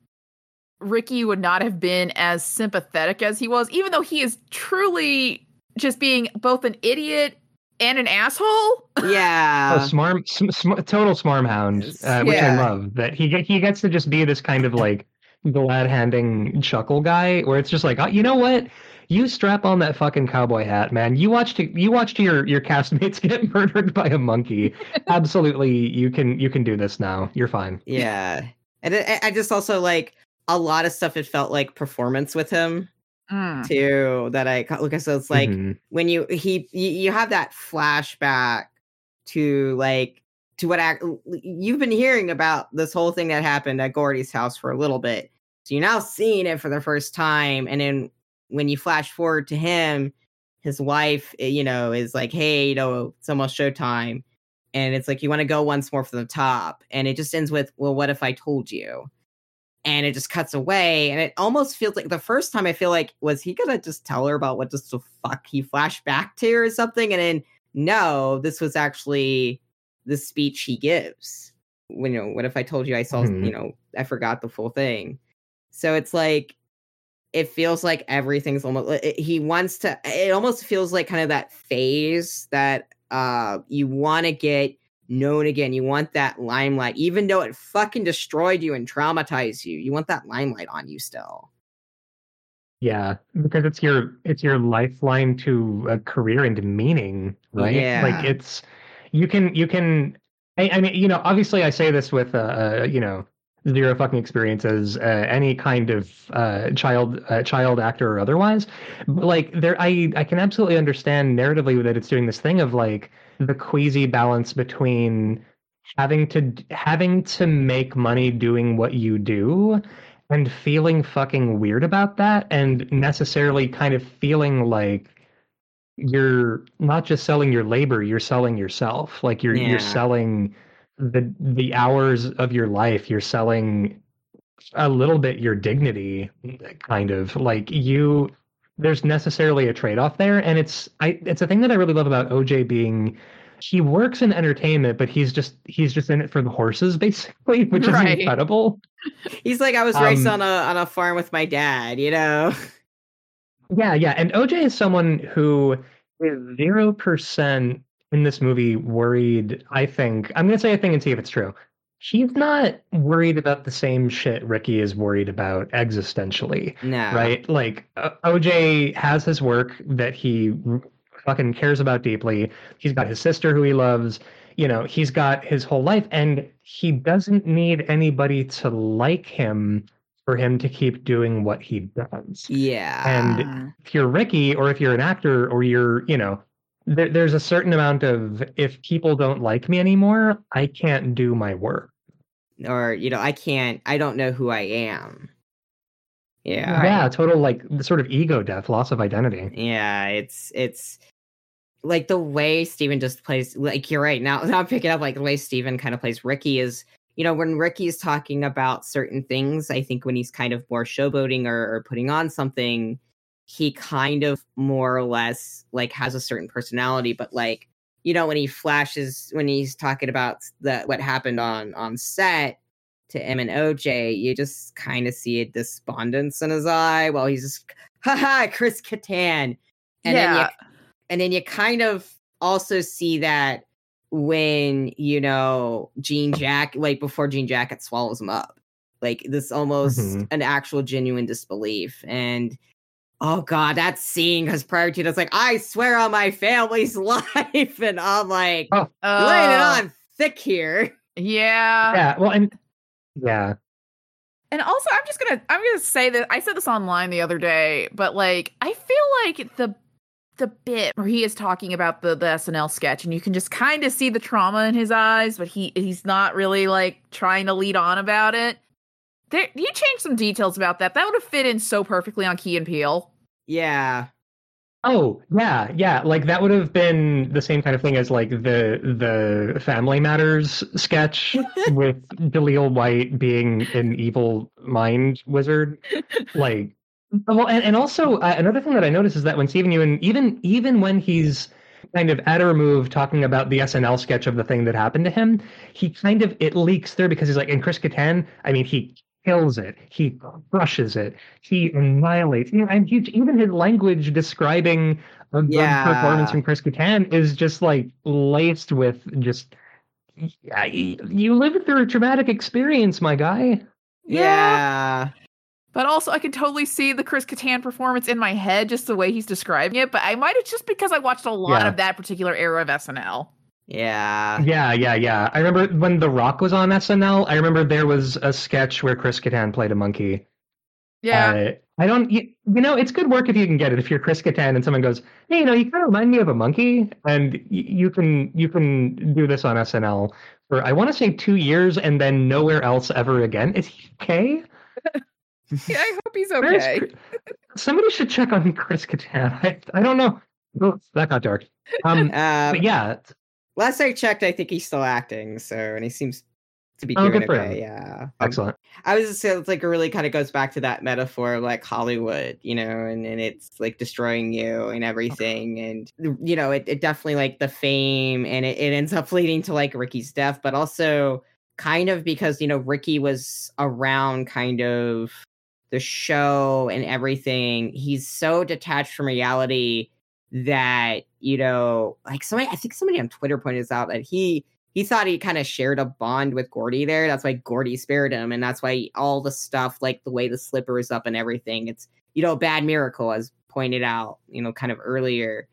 Ricky would not have been as sympathetic as he was, even though he is truly just being both an idiot and an asshole.
Yeah.
Oh, smarm, sm, sm, total smarm hound, uh, which I love. That he get, he gets to just be this kind of like glad handing chuckle guy, where it's just like, oh, you know what, you strap on that fucking cowboy hat, man. You watched you watched your your castmates *laughs* get murdered by a monkey. *laughs* Absolutely, you can you can do this now. You're fine.
Yeah. And it, I just also like a lot of stuff. It felt like performance with him
Mm.
too. That I look at. So it's like
Mhm.
when you he you, you have that flashback to like to what act you've been hearing about this whole thing that happened at Gordy's house for a little bit. So you're now seeing it for the first time, and then when you flash forward to him, his wife, eh, you know, is like, "Hey, you know, it's almost showtime," and it's like you want to go once more from the top, and it just ends with, "Well, what if I told you?" And it just cuts away, and it almost feels like the first time I feel like was he gonna just tell her about what just the fuck he flashed back to or something, and then no, this was actually the speech he gives. When you know, what if I told you I saw,
Mhm.
you know, I forgot the full thing. So it's like it feels like everything's almost he wants to it almost feels like kind of that phase that uh you want to get known again you want that limelight even though it fucking destroyed you and traumatized you you want that limelight on you still
Yeah, because it's your it's your lifeline to a career and meaning, right?
Yeah.
Like it's you can you can. I, I mean, you know, obviously, I say this with uh, uh you know zero fucking experience as uh, any kind of uh, child uh, child actor or otherwise. But like there, I I can absolutely understand narratively that it's doing this thing of like the queasy balance between having to having to make money doing what you do and feeling fucking weird about that and necessarily kind of feeling like you're not just selling your labor you're selling yourself like you're
Yeah.
you're selling the the hours of your life you're selling a little bit your dignity kind of like you there's necessarily a trade-off there and it's i it's a thing that i really love about oj being he works in entertainment but he's just he's just in it for the horses *laughs* basically which is
Right.
incredible
he's like i was raised
Um,
on a on a farm with my dad you know
Yeah, yeah. And OJ is someone who is zero percent in this movie worried. I think I'm gonna say a thing and see if it's true. She's not worried about the same shit Ricky is worried about existentially,
no
right? Like OJ has his work that he fucking cares about deeply. He's got his sister who he loves. You know, he's got his whole life, and he doesn't need anybody to like him for him to keep doing what he does
yeah
and if you're Ricky or if you're an actor or you're, you know, there, there's a certain amount of if people don't like me anymore, I can't do my work.
or you know i can't i don't know who i am yeah.
Yeah, total like the sort of ego death, loss of identity.
Yeah, it's it's like the way Steven just plays like you're right. Now now I'm picking up like the way Steven kind of plays Ricky is you know, when Ricky's talking about certain things, I think when he's kind of more showboating or, or putting on something, he kind of more or less like has a certain personality, but like you know when he flashes when he's talking about the what happened on on set to M and OJ, you just kind of see a despondence in his eye while he's just haha Chris Kattan. And then you
yeah.
and then you kind of also see that when you know Jean Jack like before Jean Jacket swallows him up. Like this almost
Mhm.
an actual genuine disbelief. And oh god, that scene because prior to it, it's like, I swear on my family's *laughs* life. And I'm like,
Oh.
"You're laying it
oh.
on thick here.
Yeah.
yeah, well, and yeah,
And also, I'm just gonna I'm gonna say that I said this online the other day, but like I feel like the the bit where he is talking about the the SNL sketch, and you can just kind of see the trauma in his eyes, but he he's not really like trying to lead on about it. There, you changed some details about that. That would have fit in so perfectly on Key and Peele.
Yeah.
Oh, yeah, yeah. Like that would have been the same kind of thing as like the the Family Matters sketch *laughs* with Jaleel White being an evil mind wizard. *laughs* Like, well, and, and also uh, another thing that I noticed is that when Steven Yeun, even even when he's kind of at a remove talking about the SNL sketch of the thing that happened to him, he kind of it leaks through because he's like, and Chris Kattan, I mean, he kills it. He crushes it. He annihilates. You know, and he, even his language describing a good
Yeah.
performance from Chris Kattan is just like laced with just. Yeah, you lived through a traumatic experience, my guy.
Yeah.
But also, I could totally see the Chris Kattan performance in my head, just the way he's describing it. But I might have just because I watched a lot
Yeah.
of that particular era of SNL.
Yeah.
Yeah, yeah, yeah. I remember when The Rock was on SNL. I remember there was a sketch where Chris Kattan played a monkey.
Yeah,
Uh, I don't. You, you know, it's good work if you can get it. If you're Chris Kattan and someone goes, "Hey, you know, you kind of remind me of a monkey," and y- you can you can do this on SNL for I want to say two years and then nowhere else ever again. Is he okay? *laughs*
yeah I hope he's okay.
Chris- Somebody should check on Chris Kattan. I, I don't know. Oh, that got dark. Um, *laughs*
Um,
but yeah,
last I checked, I think he's still acting. So, and he seems to be
Oh,
doing okay.
him.
Yeah. Um,
excellent.
I was just saying, it's like it really kind of goes back to that metaphor of like Hollywood, you know, and, and it's like destroying you and everything. And, you know, it, it definitely like the fame and it, it ends up *laughs* leading to like Ricky's death, but also kind of because, you know, Ricky was around kind of the show and everything. He's so detached from reality that, you know, like somebody, I think somebody on Twitter pointed this out that he, he thought he kind of shared a bond with Gordy there. That's why Gordy spared him, and that's why all the stuff, like the way the slipper is up and everything, it's you know a bad miracle, as pointed out, you know, kind of earlier.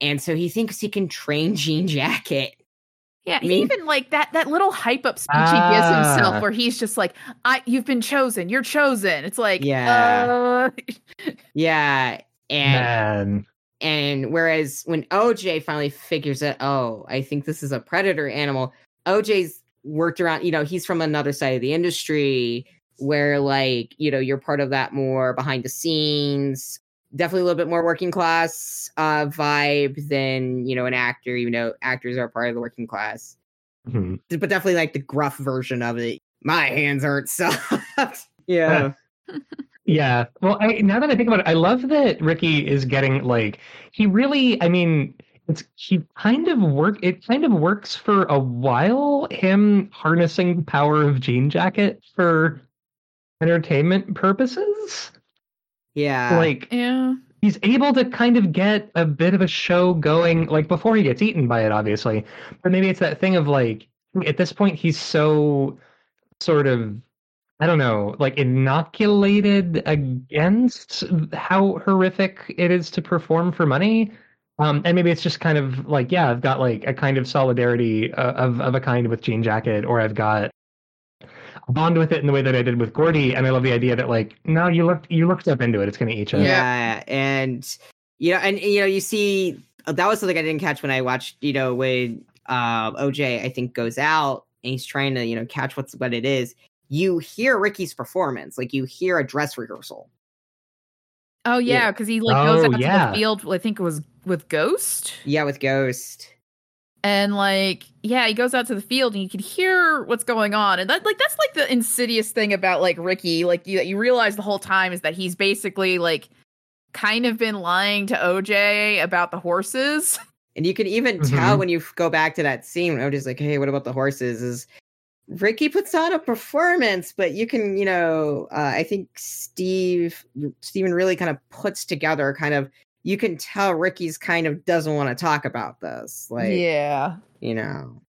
And so he thinks he can train Jean Jacket.
Yeah, he
Me-
even like that that little hype up speech he gives
Ah.
himself, where he's just like, "I, you've been chosen. You're chosen." It's like,
Yeah.
uh, *laughs*
Yeah, and
Man,
and whereas when OJ finally figures it, oh, I think this is a predator animal. OJ's worked around, you know, he's from another side of the industry where like, you know, you're part of that more behind the scenes, definitely a little bit more working class uh vibe than, you know, an actor, even though actors are part of the working class.
Mhm.
But definitely like the gruff version of it. My hands aren't *laughs* soft. yeah. *laughs* *laughs*
Yeah. Well, I, now that I think about it, I love that Ricky is getting like he really. I mean, it's he kind of work. It kind of works for a while. Him harnessing the power of Jean Jacket for entertainment purposes.
Yeah.
like
yeah,
he's able to kind of get a bit of a show going. Like before he gets eaten by it, obviously. But maybe it's that thing of like at this point he's so sort of I don't know, like inoculated against how horrific it is to perform for money. Um, and maybe it's just kind of like, yeah, I've got like a kind of solidarity uh, of of a kind with Jean Jacket, or I've got a bond with it in the way that I did with Gordy. And I love the idea that like, no, you looked you looked up into it. It's going to eat you.
Yeah, and you know, and you know, you see that was something I didn't catch when I watched. You know, when uh, OJ I think goes out and he's trying to you know catch what's what it is. You hear Ricky's performance, like you hear a dress rehearsal.
oh
Yeah.
yeah, because he like goes
Oh,
out to the field. I think it was with Ghost.
Yeah, with Ghost.
and like yeah he goes out to the field and you can hear what's going on and that like that's like the insidious thing about like ricky like you, you realize the whole time is that he's basically like kind of been lying to oj about the horses *laughs*
And you can even tell
Mhm.
when you go back to that scene when OJ's like, "Hey, what about the horses?" Is Ricky puts on a performance, but you can, you know, uh, I think Steve Steven really kind of puts together kind of. You can tell Ricky's kind of doesn't want to talk about this, like
yeah
you know.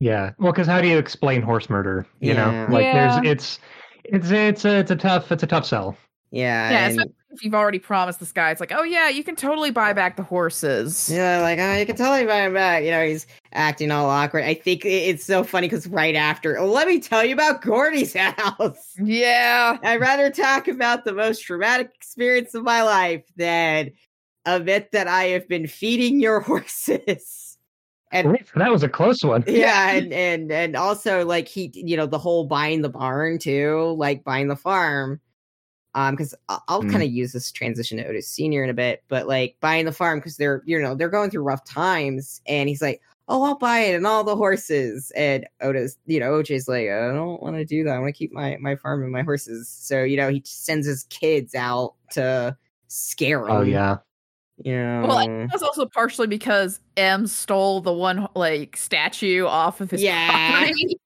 Yeah. Well, because how do you explain horse murder? You
Yeah.
know, like
Yeah.
there's it's it's it's a it's a tough it's a tough sell.
Yeah,
yeah
and,
especially if you've already promised this guy it's like oh yeah you can totally buy back the horses
yeah, like oh, you can totally buy him back. You know, he's acting all awkward. I think it's so funny because right after, oh, let me tell you about Gordy's *laughs* house.
yeah
I'd rather talk about the most traumatic experience of my life than admit that I have been feeding your *laughs* horses. And
That was a close one.
yeah, and, and and also like he, you know, the whole buying the barn too, like buying the farm. Um, because I'll, I'll
Mm.
kind of use this transition to Otis Senior in a bit, but like buying the farm because they're you know they're going through rough times, and he's like, "Oh, I'll buy it and all the horses." And Otis, you know, OJ's like, "I don't want to do that. I want to keep my my farm and my horses." So you know, he sends his kids out to scare him.
Oh yeah.
yeah.
well I think that's also partially because m stole the one like statue off of his
Yeah.
property *laughs*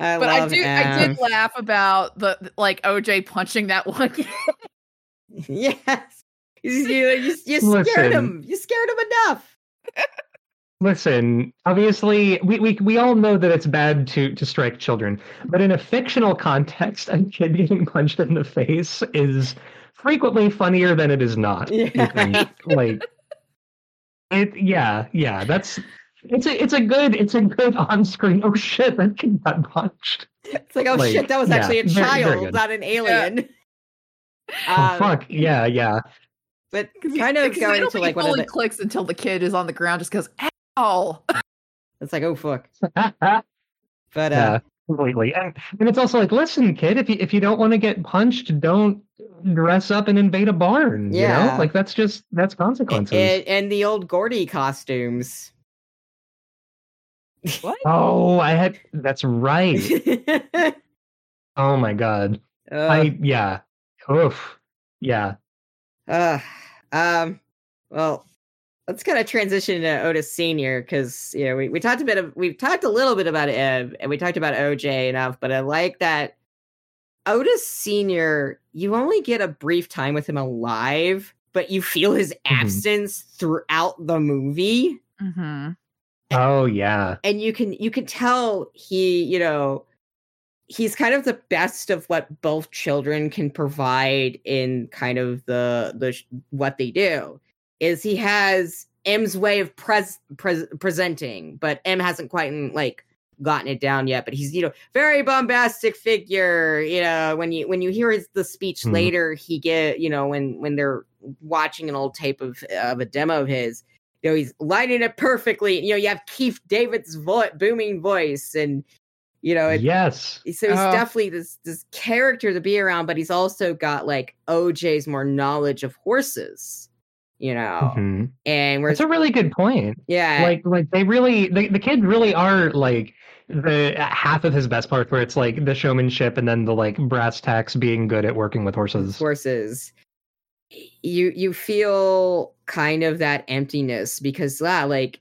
I
But I
love
do I
M.
did laugh about the like OJ punching that *laughs* one
yes. You, you, you, you scared
Listen.
him. You scared him enough.
Listen, obviously, we, we we all know that it's bad to to strike children, but in a fictional context, a kid getting punched in the face is frequently funnier than it is not. *laughs*
Yeah.
Like it, yeah, yeah. That's it's a it's a good it's a good on screen. Oh shit, that kid got punched.
It's like, oh
Like,
shit, that was
yeah,
actually a
very- very
child,
good.
not an alien. *laughs*
Oh
Um,
fuck, yeah, yeah.
But kind of
Because
going
don't
into like
it
one of the,
clicks until the kid is on the ground just goes, ow. *laughs*
it's like, oh fuck.
yeah, *laughs*
But uh,
completely. And, and it's also like, listen, kid, if you if you don't want to get punched, don't dress up and invade a barn. You
Yeah.
know, like that's just that's consequences.
and, and the old Gordy costumes.
What? *laughs*
oh, I had that's right.
uh, *laughs*
Oh my god. I yeah. Oof. Yeah.
uh, um, well, let's kind of transition to Otis Senior because you know we, we talked a bit of we've talked a little bit about Eb and we talked about OJ enough, but I like that Otis Senior. You only get a brief time with him alive, but you feel his
Mhm.
absence throughout the movie.
Mm-hmm.
Oh yeah.
and you can you can tell he you know he's kind of the best of what both children can provide in kind of the the what they do is he has m's way of pres, pres presenting but m hasn't quite like gotten it down yet but he's you know very bombastic figure you know when you when you hear his the speech
Mhm.
later he get you know when when they're watching an old tape of of a demo of his you know he's lining it perfectly you know you have keith david's vo- booming voice and you know it,
yes.
so he's
Oh.
definitely this this character to be around but he's also got like oj's more knowledge of horses you know
Mhm.
and whereas
That's a really good point.
yeah
Like like they really the, the kids really are like the half of his best part where it's like the showmanship and then the like brass tacks being good at working with horses.
horses you you feel kind of that emptiness because ah, like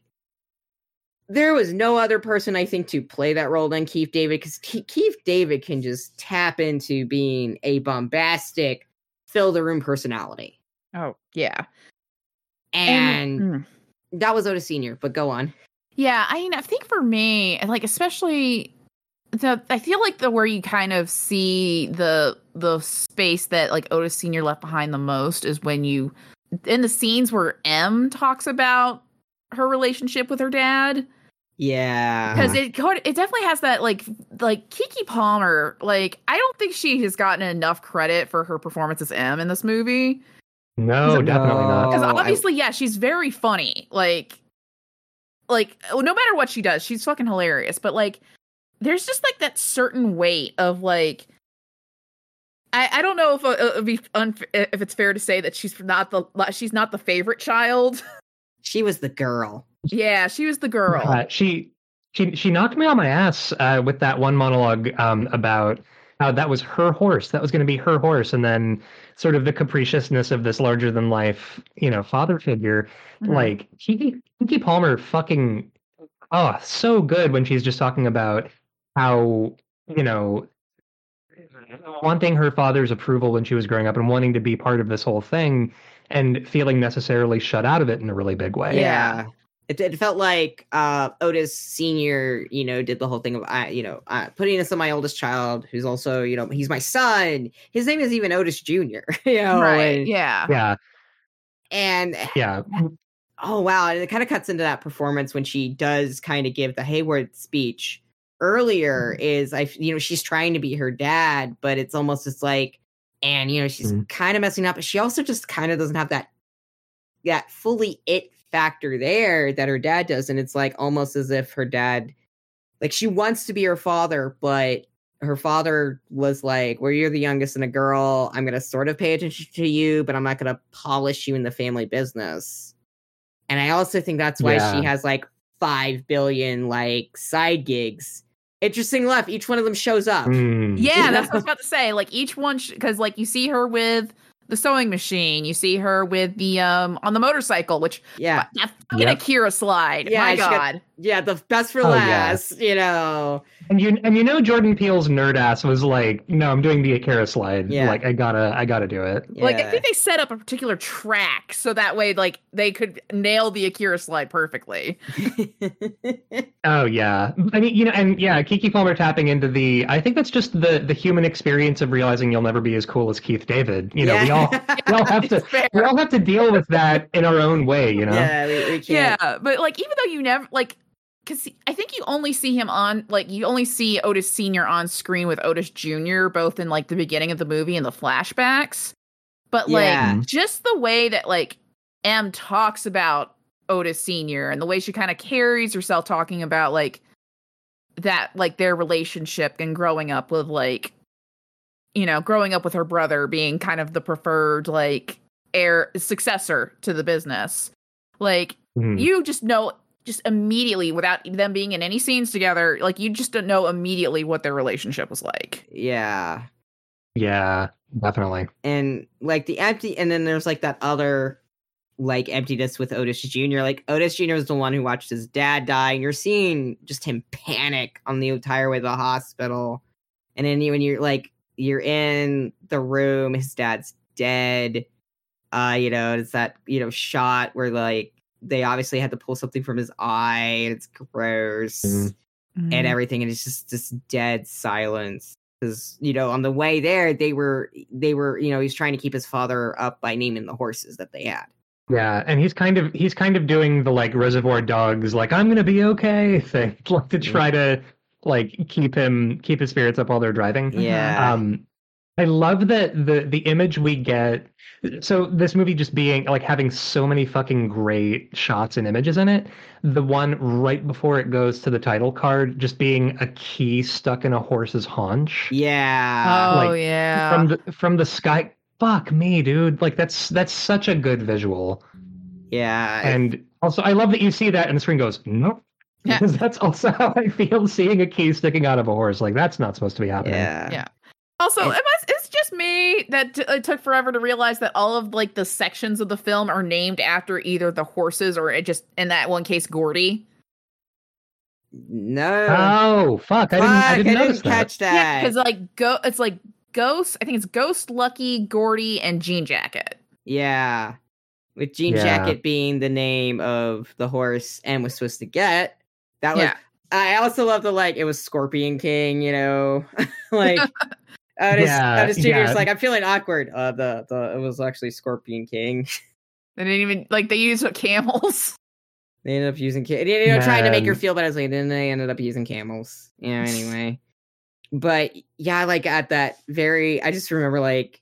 there was no other person I think to play that role than Keith David because Keith David can just tap into being a bombastic, fill the room personality,
Oh, yeah.
and
mm.
that was Otis Senior. But go on.
Yeah, I mean, I think for me, like especially the, I feel like the where you kind of see the the space that like Otis Senior left behind the most is when you in the scenes where M talks about her relationship with her dad.
Yeah,
because it it definitely has that like like Keke Palmer like I don't think she has gotten enough credit for her performance as M in this movie.
No, definitely not.
because
Oh, I-
obviously yeah she's very funny like like no matter what she does she's fucking hilarious but like there's just like that certain weight of like I, I don't know if uh, it would be unf- if it's fair to say that she's not the she's not the favorite child. *laughs*
she was the girl.
yeah, she was the girl.
Uh, she she she knocked me on my ass uh, with that one monologue um, about how that was her horse. That was going to be her horse, and then sort of the capriciousness of this larger than life, you know, father figure.
Mhm.
Like Keke, Keke Palmer, fucking oh, so good when she's just talking about how you know *clears throat* wanting her father's approval when she was growing up and wanting to be part of this whole thing and feeling necessarily shut out of it in a really big way.
Yeah.
It, it felt like uh, Otis Senior, you know, did the whole thing of, uh, you know, uh, putting this on my oldest child, who's also, you know, he's my son. His name is even Otis Junior. *laughs* You know,
right.
and,
Yeah.
Yeah,
and
yeah.
oh wow, and it kind of cuts into that performance when she does kind of give the Haywood speech earlier. Is I, you know, she's trying to be her dad, but it's almost just like, and you know, she's
Mhm.
kind of messing up, but she also just kind of doesn't have that that fully it factor there that her dad does, and it's like almost as if her dad, like she wants to be her father, but her father was like, "Well, you're the youngest and a girl. I'm gonna sort of pay attention to you, but I'm not gonna polish you in the family business." And I also think that's why
Yeah.
she has like five billion like side gigs. Interesting enough, each one of them shows up.
Mm.
Yeah, that's what I was about to say. Like each one, because like you see her with the sewing machine, you see her with the um on the motorcycle, which
Yeah,
that fucking
Yep.
Akira slide.
Yeah,
My
she got-
God.
yeah, the best for
Oh, yeah.
last. You know,
And you and you know Jordan Peele's nerd ass was like, no, I'm doing the Akira slide.
Yeah.
Like I gotta I gotta do it.
Like I think they set up a particular track so that way like they could nail the Akira slide perfectly. *laughs*
Oh yeah. I mean, you know, and yeah, Keke Palmer tapping into the I think that's just the the human experience of realizing you'll never be as cool as Keith David. You know, we all *laughs* we all have to
fair.
we all have to deal with that in our own way, you know?
yeah, we, we can't.
Yeah, but like even though you never like because I think you only see him on like you only see Otis Senior on screen with Otis Junior, both in like the beginning of the movie and the flashbacks. But like
Yeah. Mm-hmm.
just the way that like M talks about Otis Senior and the way she kind of carries herself talking about like that like their relationship and growing up with like you know growing up with her brother being kind of the preferred like heir successor to the business like
Mhm.
you just know just immediately without them being in any scenes together like you just don't know immediately what their relationship was like
yeah.
Yeah, definitely.
and like the empty and then there's like that other like emptiness with Otis Jr. Like Otis Jr. is the one who watched his dad die, and you're seeing just him panic on the entire way to the hospital. And then you when you're like you're in the room, his dad's dead. Uh, you know, it's that you know shot where like they obviously had to pull something from his eye, and it's gross
Mhm.
and everything and it's just this dead silence because you know on the way there they were they were you know he's trying to keep his father up by naming the horses that they had
Yeah, and he's kind of he's kind of doing the like Reservoir Dogs, like I'm gonna be okay *laughs* thing, like to try to like keep him keep his spirits up while they're driving.
yeah
Um, I love that the the image we get. So this movie just being like having so many fucking great shots and images in it. The one right before it goes to the title card, just being a key stuck in a horse's haunch
yeah
oh
like,
yeah
from the from the sky. Fuck me, dude! Like that's that's such a good visual.
yeah
And also, I love that you see that and the screen goes, nope.
Yeah.
Because that's also *laughs* how I feel seeing a key sticking out of a horse. Like, that's not supposed to be happening.
yeah
Yeah. also it must, it's just me that t- it took forever to realize that all of like the sections of the film are named after either the horses or it just in that one case gordy
no
Oh, fuck. I didn't,
Fuck,
I didn't notice that.
catch
yeah
that
because like go it's like ghost i think it's ghost lucky gordy and jean jacket
yeah with jean
Yeah.
jacket being the name of the horse and was supposed to get that was
yeah
I also love the like it was Scorpion King, you know, *laughs* like *laughs* Otis,
Yeah,
Otis Jr.
yeah.
like I'm feeling awkward. Uh, the the it was actually Scorpion King. *laughs*
they didn't even like they used camels
they ended up using ca- you know trying to make her
Man.
feel better. Like then they ended up using camels. Yeah. Anyway, but yeah, like at that very, I just remember like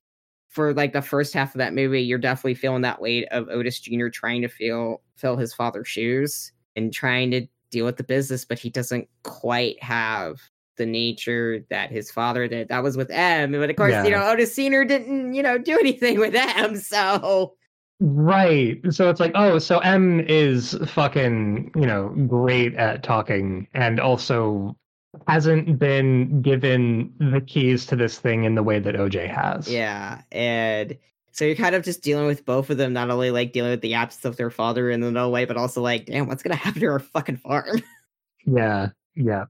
for like the first half of that movie, you're definitely feeling that weight of Otis Jr. trying to feel fill his father's shoes and trying to deal with the business, but he doesn't quite have the nature that his father did. That was with M, but of course, you know, Otis Senior didn't, you know, do *laughs* anything with M. So
Right. So it's like, oh, so M is fucking, you know, great at talking and also hasn't been given the keys to this thing in the way that OJ has.
yeah, and so you're kind of just dealing with both of them, not only like dealing with the absence of their father in the no way, but also like, damn, what's gonna happen to our fucking farm? *laughs*
Yeah. Yeah.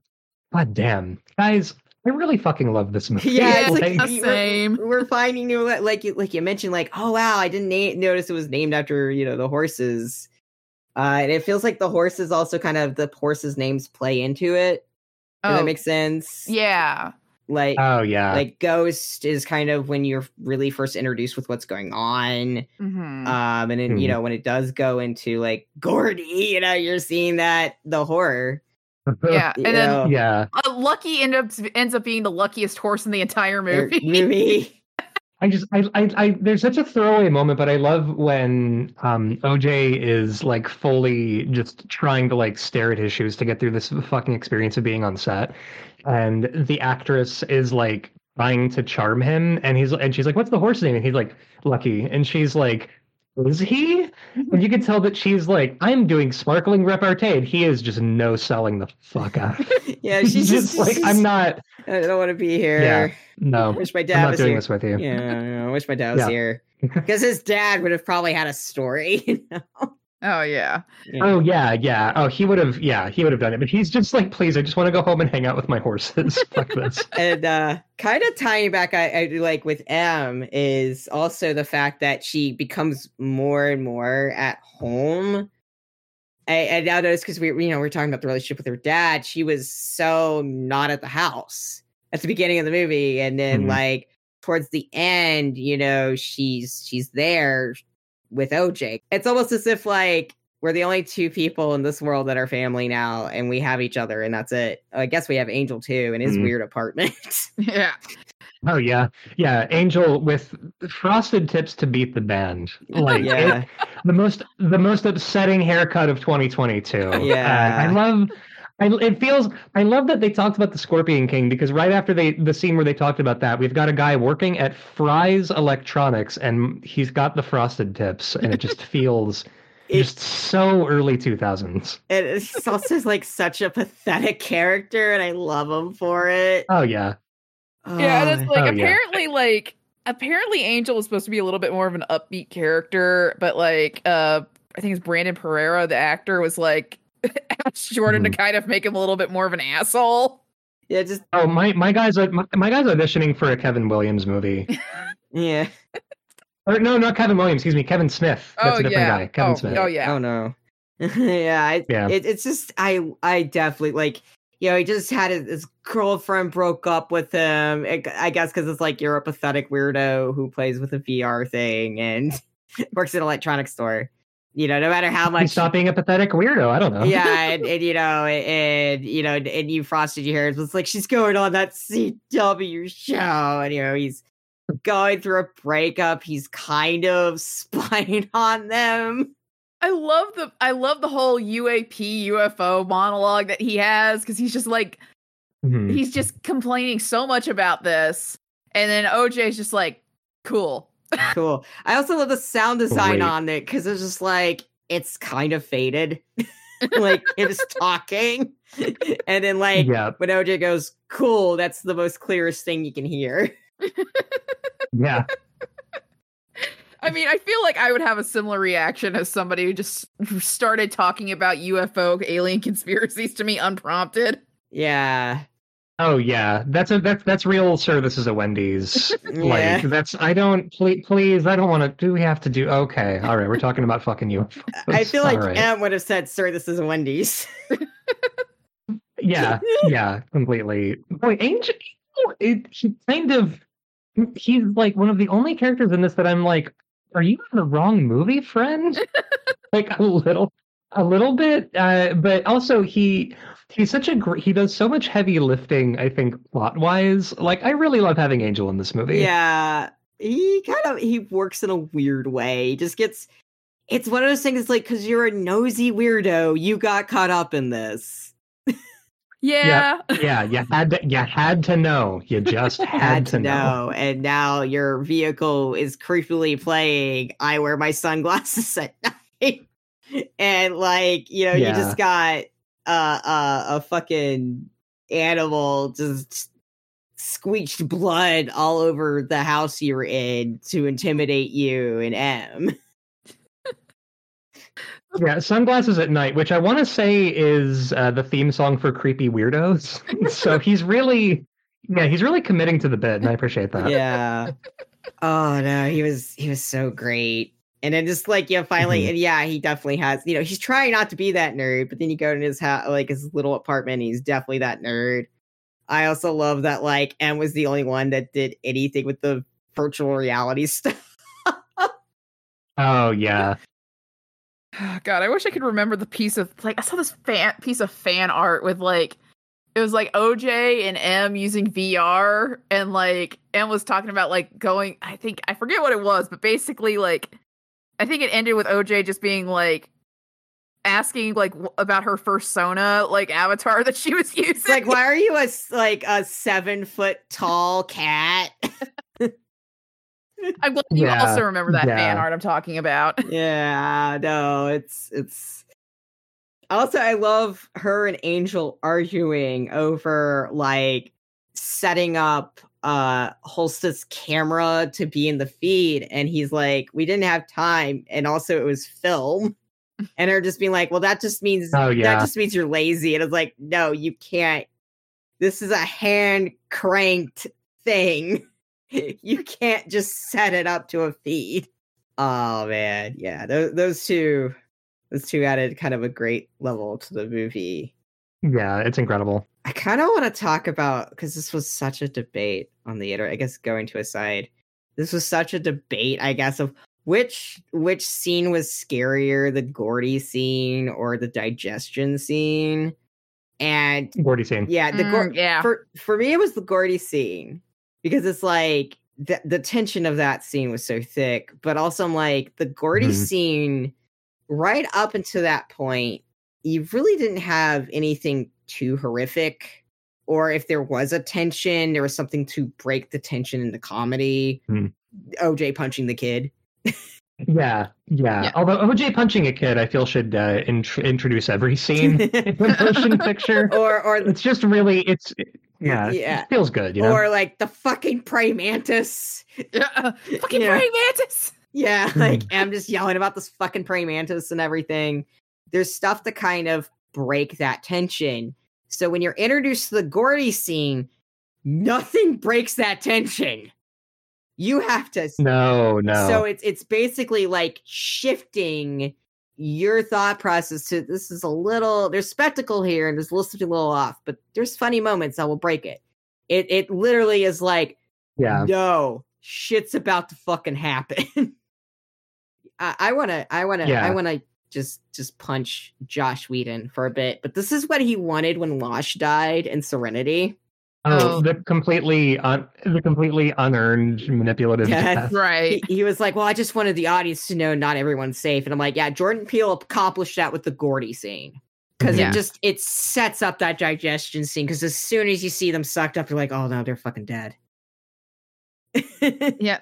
God damn. Guys, I really fucking love this movie.
yeah, it's like,
Like,
we're-
same.
We're, finding new like you like you mentioned, like, oh wow, I didn't na- notice it was named after you know the horses. Uh, and it feels like the horses also kind of the horses' names play into it. Does that
Oh,
make sense?
yeah
Like
Oh yeah.
like Ghost is kind of when you're really first introduced with what's going on.
Mhm.
Um, and then you
Mhm.
know when it does go into like Gordy, you know, you're seeing that the horror. *laughs*
yeah and then
know,
yeah.
uh, lucky ends up ends up being the luckiest horse in the entire movie
movie. *laughs*
I just I, I I there's such a throwaway moment, but I love when um OJ is like fully just trying to like stare at his shoes to get through this fucking experience of being on set. And the actress is like trying to charm him and he's and she's like, What's the horse's name? And he's like, Lucky. And she's like, Is he? And you can tell that she's like, I'm doing sparkling repartee. And he is just no selling the fuck out. *laughs*
yeah, she's *laughs* just,
like,
she's-
I'm not
I don't want to be here.
Yeah. no,
Wish my
I'm
dad
not
was
doing
here.
this with you.
Yeah, I wish my dad was
Yeah.
here *laughs* because his dad would have probably had a story. You know?
Oh yeah.
Oh yeah, yeah. Oh, he would have. Yeah, he would have done it. But he's just like, please, I just want to go home and hang out with my horses. *laughs* Fuck this. *laughs*
and uh kind of tying back I, I like with M is also the fact that she becomes more and more at home. I, I now notice because we you know we're talking about the relationship with her dad. She was so not at the house at the beginning of the movie, and then
Mhm.
like towards the end, you know, she's she's there with OJ. It's almost as if like we're the only two people in this world that are family now, and we have each other, and that's it. I guess we have Angel too in his
Mhm.
weird apartment. *laughs*
Yeah.
Oh yeah, yeah. Angel with frosted tips to beat the band. *laughs* Like
yeah,
it- the most the most upsetting haircut of 2022.
Yeah.
Uh, I love. I, it feels. I love that they talked about the Scorpion King because right after they the scene where they talked about that, we've got a guy working at Fry's Electronics and he's got the frosted tips, and it just *laughs* feels
It-
just so early 2000s.
and it's also like such a pathetic character, and I love him for it.
Oh yeah,
Yeah, and it's like
Oh, yeah.
apparently like apparently Angel was supposed to be a little bit more of an upbeat character, but like uh I think it's Brandon Perea, the actor, was like *laughs* asked Jordan to hmm. kind of make him a little bit more of an asshole.
yeah, just
Oh my my guys are my, my guys are auditioning for a Kevin Williams movie. *laughs*
yeah.
or no, not Kevin Williams. Excuse me, Kevin Smith. That's
oh
a different
yeah.
guy. Kevin
oh,
Smith.
oh yeah.
Oh no. *laughs* yeah, I,
Yeah.
It, it's just I I definitely like you know he just had his, his girlfriend broke up with him. I, I guess because it's like you're a pathetic weirdo who plays with a VR thing and works at an electronics store. You know, no matter how
Please
much
stop being a pathetic weirdo. I don't know.
yeah, *laughs* and, and you know, and you know, and you frosted your hair. It's like she's going on that CW show, and you know, he's going through a breakup. He's kind of *laughs* spying on them.
I love the I love the whole UAP UFO monologue that he has because he's just like
Mhm.
he's just complaining so much about this, and then OJ's just like, cool.
Cool. I also love the sound design
Great.
on it because it's just like it's kind of faded, *laughs* like it's *laughs* talking, *laughs* and then like
yeah,
when OJ goes, "Cool," that's the most clearest thing you can hear.
yeah.
I mean, I feel like I would have a similar reaction as somebody who just started talking about UFO alien conspiracies to me unprompted.
Yeah,
Oh yeah, that's a that's that's real services at Wendy's. *laughs*
yeah.
Like that's I don't please please I don't want to. Do we have to do? Okay, all right. We're talking about fucking you.
I feel like
right.
Em would have said, "Sir, this is a Wendy's."
yeah, *laughs* yeah, completely. Boy, Angel, it, he kind of he's like one of the only characters in this that I'm like, are you in the wrong movie, friend? *laughs* like a little, a little bit, uh, but also he he's such a great. He does so much heavy lifting. I think plot wise, like I really love having Angel in this movie.
yeah, he kind of he works in a weird way. He just gets. It's one of those things. Like because you're a nosy weirdo, you got caught up in this.
Yeah.
yeah, you had to, you had to know. You *laughs* just had,
Had
to know.
and now your vehicle is creepily playing. I wear my sunglasses *laughs* at night, and like you know, you just got uh, uh, a fucking animal just squeaked blood all over the house you're in to intimidate you and M. *laughs*
Yeah, sunglasses at night, which I want to say is uh, the theme song for Creepy Weirdos. *laughs* so he's really, yeah, he's really committing to the bit, and I appreciate that.
yeah. Oh no, he was he was so great. And then just like yeah, finally,
Mhm.
and yeah, he definitely has. You know, he's trying not to be that nerd, but then you go to his house, like his little apartment, and he's definitely that nerd. I also love that like M was the only one that did anything with the virtual reality *laughs* stuff.
Oh yeah, *sighs*
God, I wish I could remember the piece of like I saw this fan piece of fan art with like it was like OJ and M using VR and like M was talking about like going I think I forget what it was, but basically like I think it ended with OJ just being like asking like w- about her first persona like avatar that she was *laughs* using.
Like, why are you a *laughs* like a seven foot tall cat?
I'm glad you
Yeah,
also remember that
yeah.
fan art I'm talking about. *laughs*
yeah, no, it's it's. Also, I love her and Angel arguing over like setting up uh Holst's camera to be in the feed, and he's like, "We didn't have time, and also it was film." *laughs* and her just being like, "Well, that just means
Oh,
that just means you're lazy." And it's like, no, you can't. This is a hand cranked thing. *laughs* you can't just set it up to a feed. Oh man, yeah, those those two, those two added kind of a great level to the movie.
Yeah, it's incredible.
I kind of want to talk about because this was such a debate on the internet. I guess going to a side, this was such a debate. I guess of which which scene was scarier, the Gordy scene or the digestion scene. And
Gordy scene.
yeah, the
Mm,
Gor-
yeah.
for for me it was the Gordy scene because it's like the the tension of that scene was so thick, but also I'm like the Gordy
Mhm.
scene right up until that point, you really didn't have anything too horrific. Or if there was a tension, there was something to break the tension in the comedy.
Mhm.
OJ punching the kid. *laughs*
Yeah, yeah.
Yeah.
Although OJ punching a kid, I feel should uh, int- introduce every scene *laughs* in the motion picture.
or or
It's just really, it's yeah,
Yeah.
it feels good, you know.
or like the fucking praying mantis.
Yeah. Fucking
Yeah.
praying mantis.
Yeah,
Hmm.
like I'm just yelling about this fucking praying mantis and everything. There's stuff to kind of break that tension. So when you're introduced to the Gordy scene, nothing *laughs* breaks that tension. You have to
no, no.
so it's it's basically like shifting your thought process to this is a little there's spectacle here and there's a little something a little off, but there's funny moments that will break it. It it literally is like
yeah,
no shit's about to fucking happen. *laughs* I, I wanna I wanna I wanna just just punch Joss Whedon for a bit, but this is what he wanted when Wash died in Serenity.
oh,
Oh.
the completely un- the completely unearned manipulative
Yeah.
death.
Right.
he, he was like, "Well, I just wanted the audience to know not everyone's safe," and I'm like, "Yeah, Jordan Peele accomplished that with the Gordy scene because
Yeah.
it just it sets up that digestion scene. Because as soon as you see them sucked up, you're like, "Oh no, they're fucking dead." *laughs*
Yeah.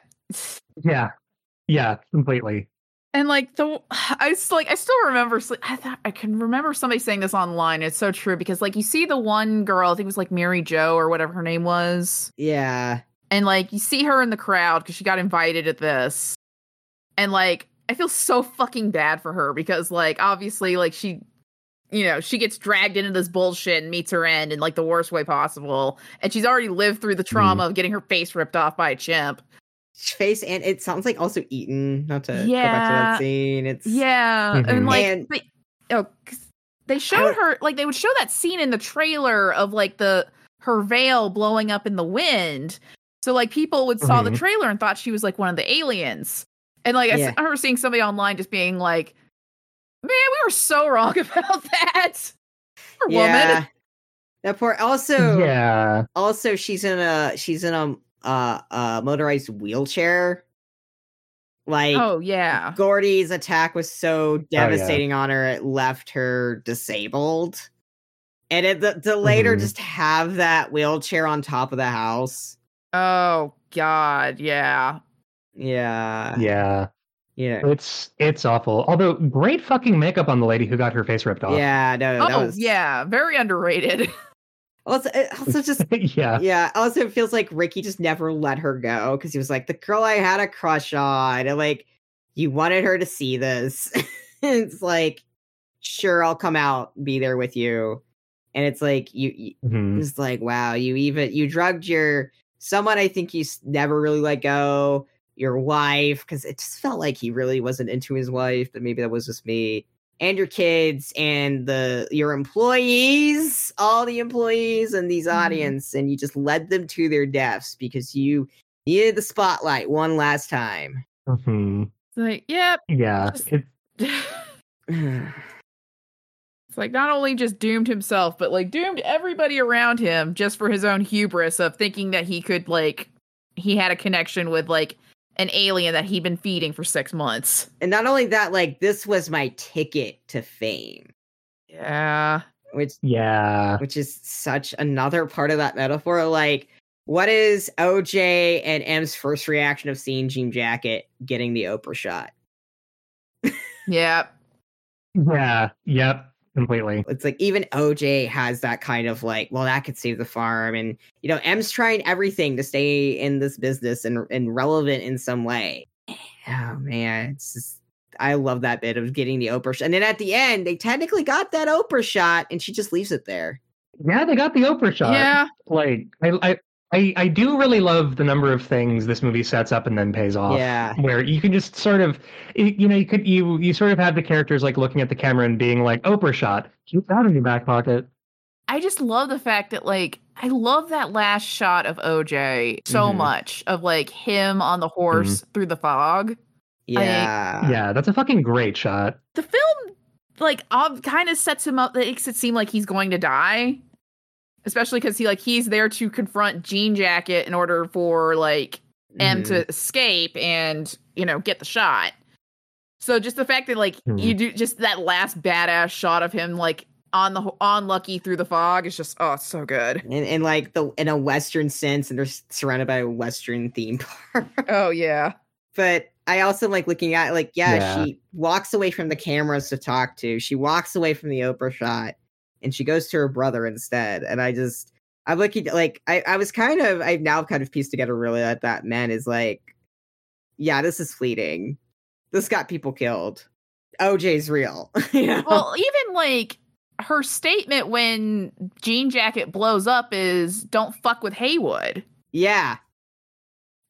Yeah, yeah, completely.
And like the, I s- like I still remember. I thought I can remember somebody saying this online. It's so true because like you see the one girl, I think it was like Mary Jo or whatever her name was,
yeah,
and like you see her in the crowd because she got invited at this, and like I feel so fucking bad for her because like obviously like she, you know, she gets dragged into this bullshit and meets her end in like the worst way possible, and she's already lived through the mm-hmm. trauma of getting her face ripped off by a chimp.
Face and it sounds like also eaten. Not to go back to
Yeah.
that scene. It's
Yeah,
Mhm.
and like
And-
they, oh, 'cause they showed her like they would show that scene in the trailer of like the her veil blowing up in the wind. So like people would saw the
Mhm.
trailer and thought she was like one of the aliens. And like
Yeah.
I remember seeing somebody online just being like, "Man, we were so *laughs* wrong about that." Poor
yeah.
woman.
That poor. Also,
yeah,
also she's in a she's in a uh, uh motorized wheelchair. Like
Oh yeah.
Gordy's attack was so
Oh, yeah.
devastating on her, it left her disabled. And it, the, to later
Mhm.
just have that wheelchair on top of the house.
Oh god, yeah.
Yeah.
yeah.
Yeah.
It's it's awful. Although great fucking makeup on the lady who got her face ripped off.
Yeah. No, that
Oh
was.
yeah, very underrated. *laughs*
Also, it also just. *laughs*
yeah.
Yeah. Also, it feels like Ricky just never let her go because he was like, the girl I had a crush on. And like, you wanted her to see this. *laughs* it's like, sure, I'll come out be there with you. And it's like, you, you
Mhm.
It's like, wow, you even you drugged your someone I think you never really let go, your wife, because it just felt like he really wasn't into his wife, but maybe that was just me. And your kids and the your employees, all the employees and these
Mhm.
audience, and you just led them to their deaths because you needed the spotlight one last time.
Mhm.
It's like, yep.
Yeah.
Just-
It, *laughs*
It's like not only just doomed himself, but like doomed everybody around him just for his own hubris of thinking that he could like he had a connection with like an alien that he'd been feeding for six months.
and not only that, like this was my ticket to fame,
Yeah.
which
yeah.
which is such another part of that metaphor. Like, what is OJ and M's first reaction of seeing Jean Jacket getting the Oprah shot? *laughs*
yep.
Yeah. Yep. Completely.
It's like even OJ has that kind of like, well, that could save the farm, and you know, M's trying everything to stay in this business and and relevant in some way. Oh man, it's just I love that bit of getting the Oprah shot. And then at the end, they technically got that Oprah shot, and she just leaves it there.
Yeah, they got the Oprah shot.
Yeah.
Like I, I I I do really love the number of things this movie sets up and then pays off.
Yeah.
Where you can just sort of you you know, you could you you sort of have the characters like looking at the camera and being like, Oprah shot, keep that in your back pocket.
I just love the fact that like I love that last shot of OJ so
Mhm.
much of like him on the horse through the fog.
Yeah.
yeah, that's a fucking great shot.
The film like ob- kind of sets him up that makes it seem like he's going to die. Especially because he like he's there to confront Jean Jacket in order for like M
Mhm.
to escape and you know get the shot. So just the fact that like
Mhm.
you do just that last badass shot of him like on the on Lucky through the fog is just oh it's so good.
And, in like the in a western sense and they're surrounded by a western theme park
Oh yeah.
but i also like looking at like yeah,
Yeah.
she walks away from the cameras to talk to she walks away from the oprah shot and she goes to her brother instead and i just i'm looking like i i was kind of i've now kind of pieced together really that that man is like yeah this is fleeting this got people killed oj's real *laughs* you know?
Well, even like her statement when Jean Jacket blows up is "Don't fuck with Haywood,"
yeah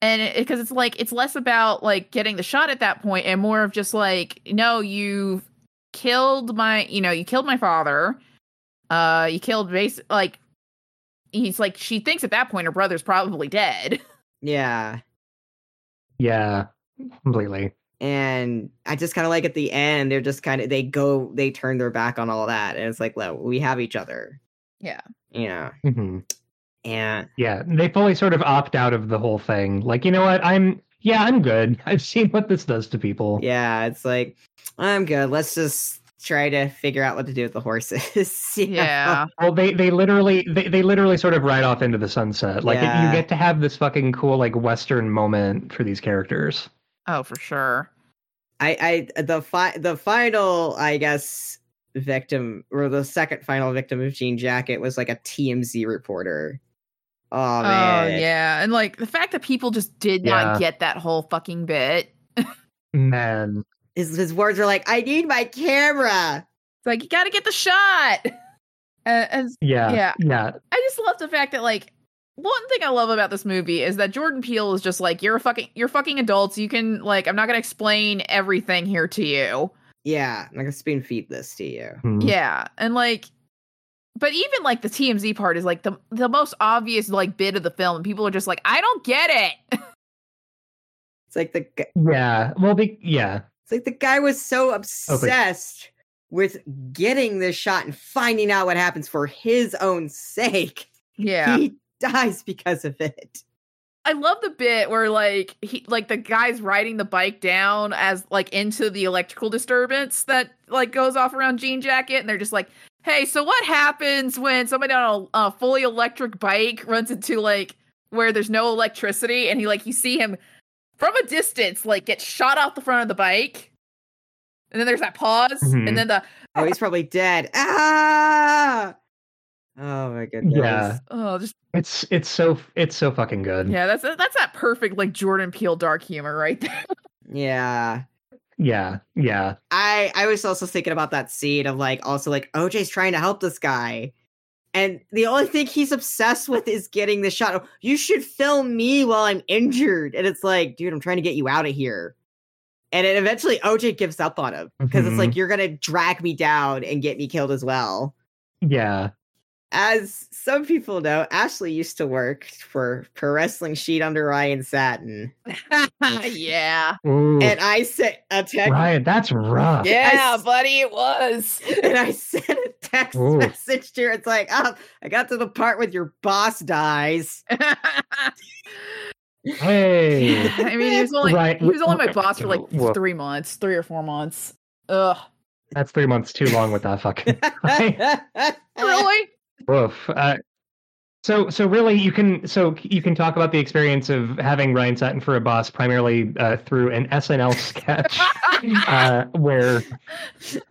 and because it's like it's less about like getting the shot at that point and more of just like, no, you killed my, you know, you killed my father. Uh, you killed base like. He's like she thinks at that point her brother's probably dead. *laughs*
yeah
Yeah. Completely.
and I just kind of like at the end, they're just kind of they go they turn their back on all that, and it's like, well, we have each other,
Yeah.
Yeah. know,
hmm
and
Yeah. They fully sort of opt out of the whole thing. Like, you know what? I'm yeah, I'm good. *laughs* I've seen what this does to people.
yeah, it's like I'm good. Let's just try to figure out what to do with the horses. *laughs* you know?
Yeah.
Well, they they literally they, they literally sort of ride off into the sunset. Like it,
Yeah.
you get to have this fucking cool like western moment for these characters.
Oh, for sure.
I I the fi- the final I guess victim or the second final victim of Jean Jacket was like a TMZ reporter. Oh man,
Oh yeah, and like the fact that people just did
Yeah.
not get that whole fucking bit. *laughs*
Man,
his his words are like, "I need my camera."
It's like you got to get the shot. *laughs* Uh, and
yeah,
Yeah.
yeah,
I just love the fact that like one thing I love about this movie is that Jordan Peele is just like you're a fucking you're fucking adults. You can like I'm not gonna explain everything here to you.
Yeah, I'm not gonna spoon feed this to you.
Hmm.
Yeah, and like, but even like the TMZ part is like the the most obvious like bit of the film, and people are just like I don't get it. *laughs*
It's like the
yeah. Well, be, yeah,
it's like the guy was so oh, obsessed with getting this shot and finding out what happens for his own sake.
Yeah,
He dies because of it.
I love the bit where like he like the guy's riding the bike down as like into the electrical disturbance that like goes off around Jean Jacket, and they're just like, "Hey, so what happens when somebody on a, a fully electric bike runs into like where there's no electricity?" And he like you see him from a distance like get shot off the front of the bike, and then there's that pause,
Mhm.
and then the
Oh, he's probably dead. Ah! Oh my goodness.
Yeah.
oh just
it's it's so it's so fucking good.
yeah, that's that's that perfect like Jordan Peele dark humor right there. *laughs*
Yeah.
yeah, yeah.
I I was also thinking about that scene of like also like OJ's trying to help this guy. And the only thing he's obsessed with is getting the shot. You should film me while I'm injured. And it's like, dude, I'm trying to get you out of here. And then eventually OJ gives up on him because it's
Mhm.
like, you're going to drag me down and get me killed as well.
Yeah.
As some people know, Ashley used to work for Pro Wrestling Sheet under Ryan Satin. *laughs*
yeah.
Ooh,
And I sent a text.
Ryan, that's rough.
Yeah,
s-
buddy, it was. *laughs*
and I sent a text
Ooh.
message to her. It's like, oh, I got to the part with your boss dies. *laughs*
Hey.
I mean, he was only
Right.
he was only my boss for like
Woof.
three months, three or four months. Ugh,
That's three months too long with that fucking.
really?
Woof. Uh, so so really you can so you can talk about the experience of having Ryan Satin for a boss primarily uh, through an SNL *laughs* sketch uh, where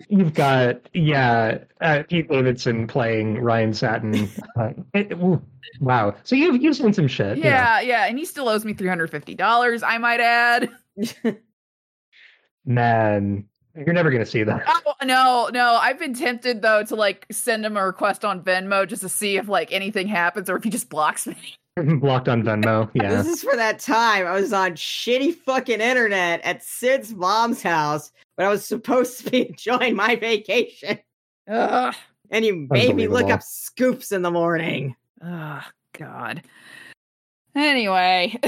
you've got yeah uh, Pete Davidson playing Ryan Satin. Uh, it- ooh, wow. So you've you've seen some shit.
yeah, yeah, and he still owes me three hundred fifty dollars. I might add.
Man, you're never gonna see that.
Oh no, no! I've been tempted though to like send him a request on Venmo just to see if like anything happens or if he just blocks me. *laughs* *laughs*
Blocked on Venmo. *laughs* Yeah.
This is for that time I was on shitty fucking internet at Sid's mom's house when I was supposed to be enjoying my vacation.
Ugh,
And you made me look up scoops in the morning.
ugh, God. Anyway,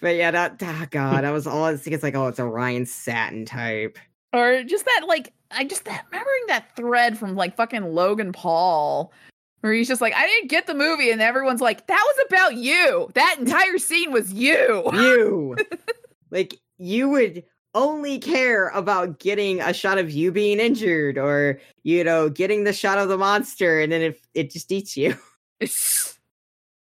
But yeah, that oh god, I was all I think it's like, oh, it's a Ryan Satin type.
Or just that like I just that remembering that thread from like fucking Logan Paul. Where he's just like, I didn't get the movie, and everyone's like, that was about you. That entire scene was you. *laughs*
You like you would only care about getting a shot of you being injured or you know getting the shot of the monster and then if it just eats you *laughs*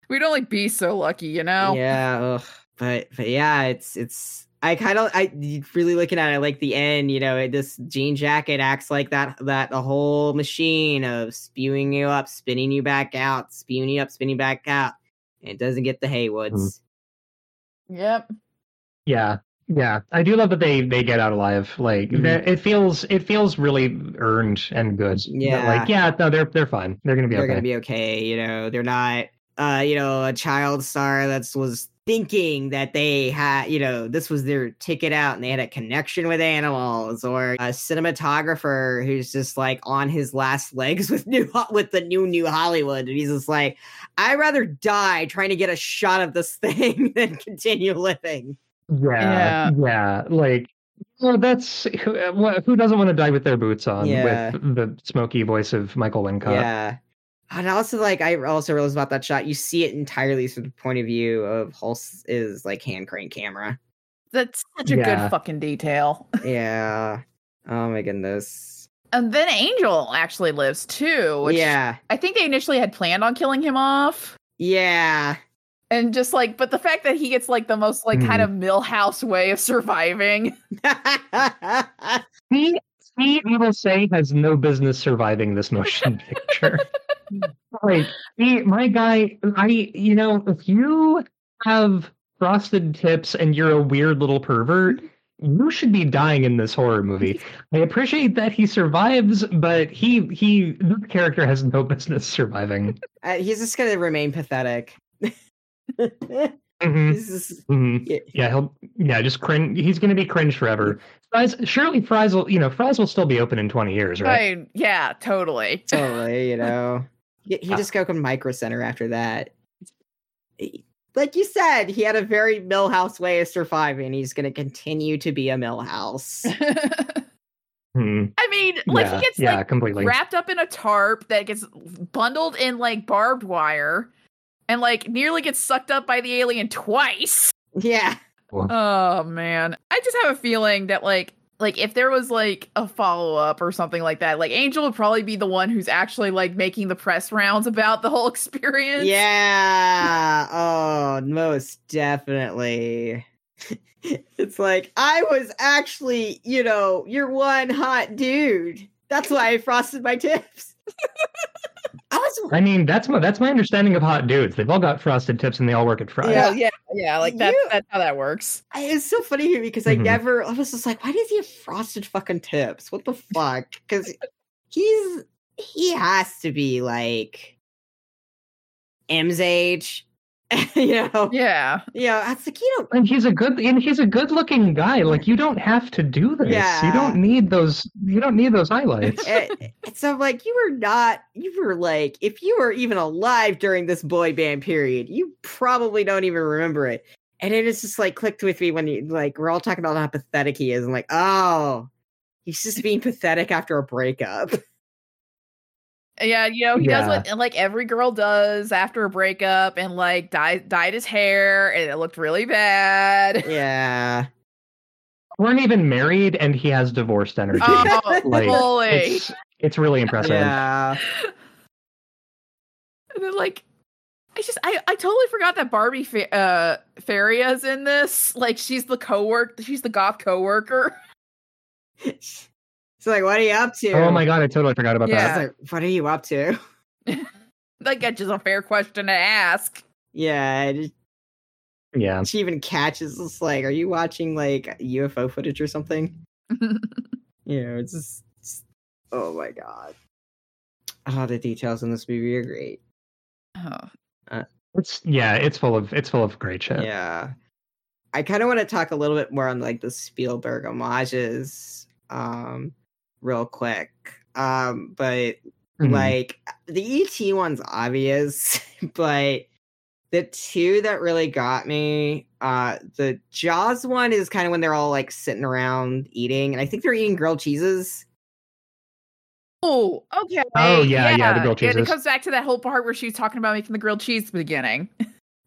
We'd only be so lucky, you know?
yeah ugh. but but yeah it's it's i kind of i really looking at it I like the end you know it, this jean jacket acts like that that the whole machine of spewing you up spinning you back out spewing you up spinning back out and it doesn't get the haywoods
Yep.
Yeah. Yeah. I do love that they they get out alive. Like
Mhm.
it feels it feels really earned and good. That,
Yeah.
Like yeah, no, they're they're fine. They're gonna be okay.
they're
okay.
gonna be okay. You know, they're not, uh, you know, a child star that's was thinking that they had, you know, this was their ticket out and they had a connection with animals, or a cinematographer who's just like on his last legs *laughs* with new with the new new Hollywood, and he's just like, I'd rather die trying to get a shot of this *laughs* thing than continue living.
Yeah, yeah, Like, well, that's who, uh, who doesn't want to die with their boots on
Yeah.
with the smoky voice of Michael Wincott.
Yeah. And also, like, I also realized about that shot, you see it entirely from the point of view of Holst is like hand crane camera.
That's such a
Yeah.
good fucking detail. *laughs*
Yeah. Oh my goodness.
And then Angel actually lives too. Which
yeah.
I think they initially had planned on killing him off.
Yeah.
And just like, but the fact that he gets like the most like kind hmm. of Milhouse way of surviving. *laughs*
He, he, I will say, has no business surviving this motion *laughs* picture. *laughs* like, he, my guy, I, you know, if you have frosted tips and you're a weird little pervert, you should be dying in this horror movie. *laughs* I appreciate that he survives, but he, he, the character has no business surviving.
uh, he's just going to remain pathetic.
Mhm,
He's just-
mhm.
yeah.
Yeah, he'll, yeah, just cringe. He's going to be cringe forever. Fry's, surely Fry's will, you know, Fry's will still be open in 20 years, right?
I, yeah, totally.
totally, you *laughs* know. He, he just go to Micro Center after that. Like you said, he had a very Milhouse way of surviving. He's going to continue to be a Milhouse. *laughs*
Hmm.
I mean, like
yeah,
he gets
yeah,
like
completely.
wrapped up in a tarp that gets bundled in like barbed wire and like nearly gets sucked up by the alien twice.
yeah.
Oh man. I just have a feeling that like like if there was like a follow up or something like that, like Angel would probably be the one who's actually like making the press rounds about the whole *laughs* experience.
Yeah. Oh, most definitely. *laughs* it's like I was actually, you know, you're one hot dude. That's why I frosted my tips. *laughs* I was
I mean, that's my that's my understanding of hot dudes. They've all got frosted tips and they all work at Fry's.
Yeah, yeah, yeah. Like that's
You-
that's how that works.
I, it's so funny here because I
Mhm.
never. I was just like, why does he have frosted fucking tips? What the fuck? Because he's he has to be like M's age, *laughs* you know.
Yeah.
Yeah, it's like you don't.
And he's a good and he's a good looking guy. Like you don't have to do this.
Yeah.
You don't need those you don't need those highlights. *laughs*
it, it's so like you were not. You were like, if you were even alive during this boy band period, you probably don't even remember it. And it is just like clicked with me when you like we're all talking about how pathetic he is. I'm like, oh, he's just being pathetic after a breakup. *laughs*
Yeah, you know, he
Yeah.
does what like every girl does after a breakup and like dyed dyed his hair and it looked really bad. *laughs*
Yeah.
Weren't even married and he has divorced energy.
Oh, *laughs*
like
fully.
it's it's really impressive.
Yeah. *laughs*
And then like I just I, I totally forgot that Barbie fa- uh Ferreira's in this. Like she's the co-work she's the goth co-worker.
It's like, what are you up to?
Oh my god, I totally forgot about
Yeah.
It's like, what are you up to?
like that's just a fair question to ask.
Yeah. and
that. Yeah.
She even catches this like, are you watching like UFO footage or something? *laughs* You know, it's just, it's- oh my god. Oh, the details in this movie are great.
oh.
It's yeah, it's full of it's full of great shit.
Yeah. I kind of want to talk a little bit more on like the Spielberg homages um real quick. Um but
Mhm.
like the ET one's obvious, *laughs* but the two that really got me, uh the Jaws one is kind of when they're all like sitting around eating and I think they're eating grilled cheeses.
Oh, okay.
Oh, yeah, yeah, the grilled
And it comes back to that whole part where she was talking about making the grilled cheese at the beginning. *laughs*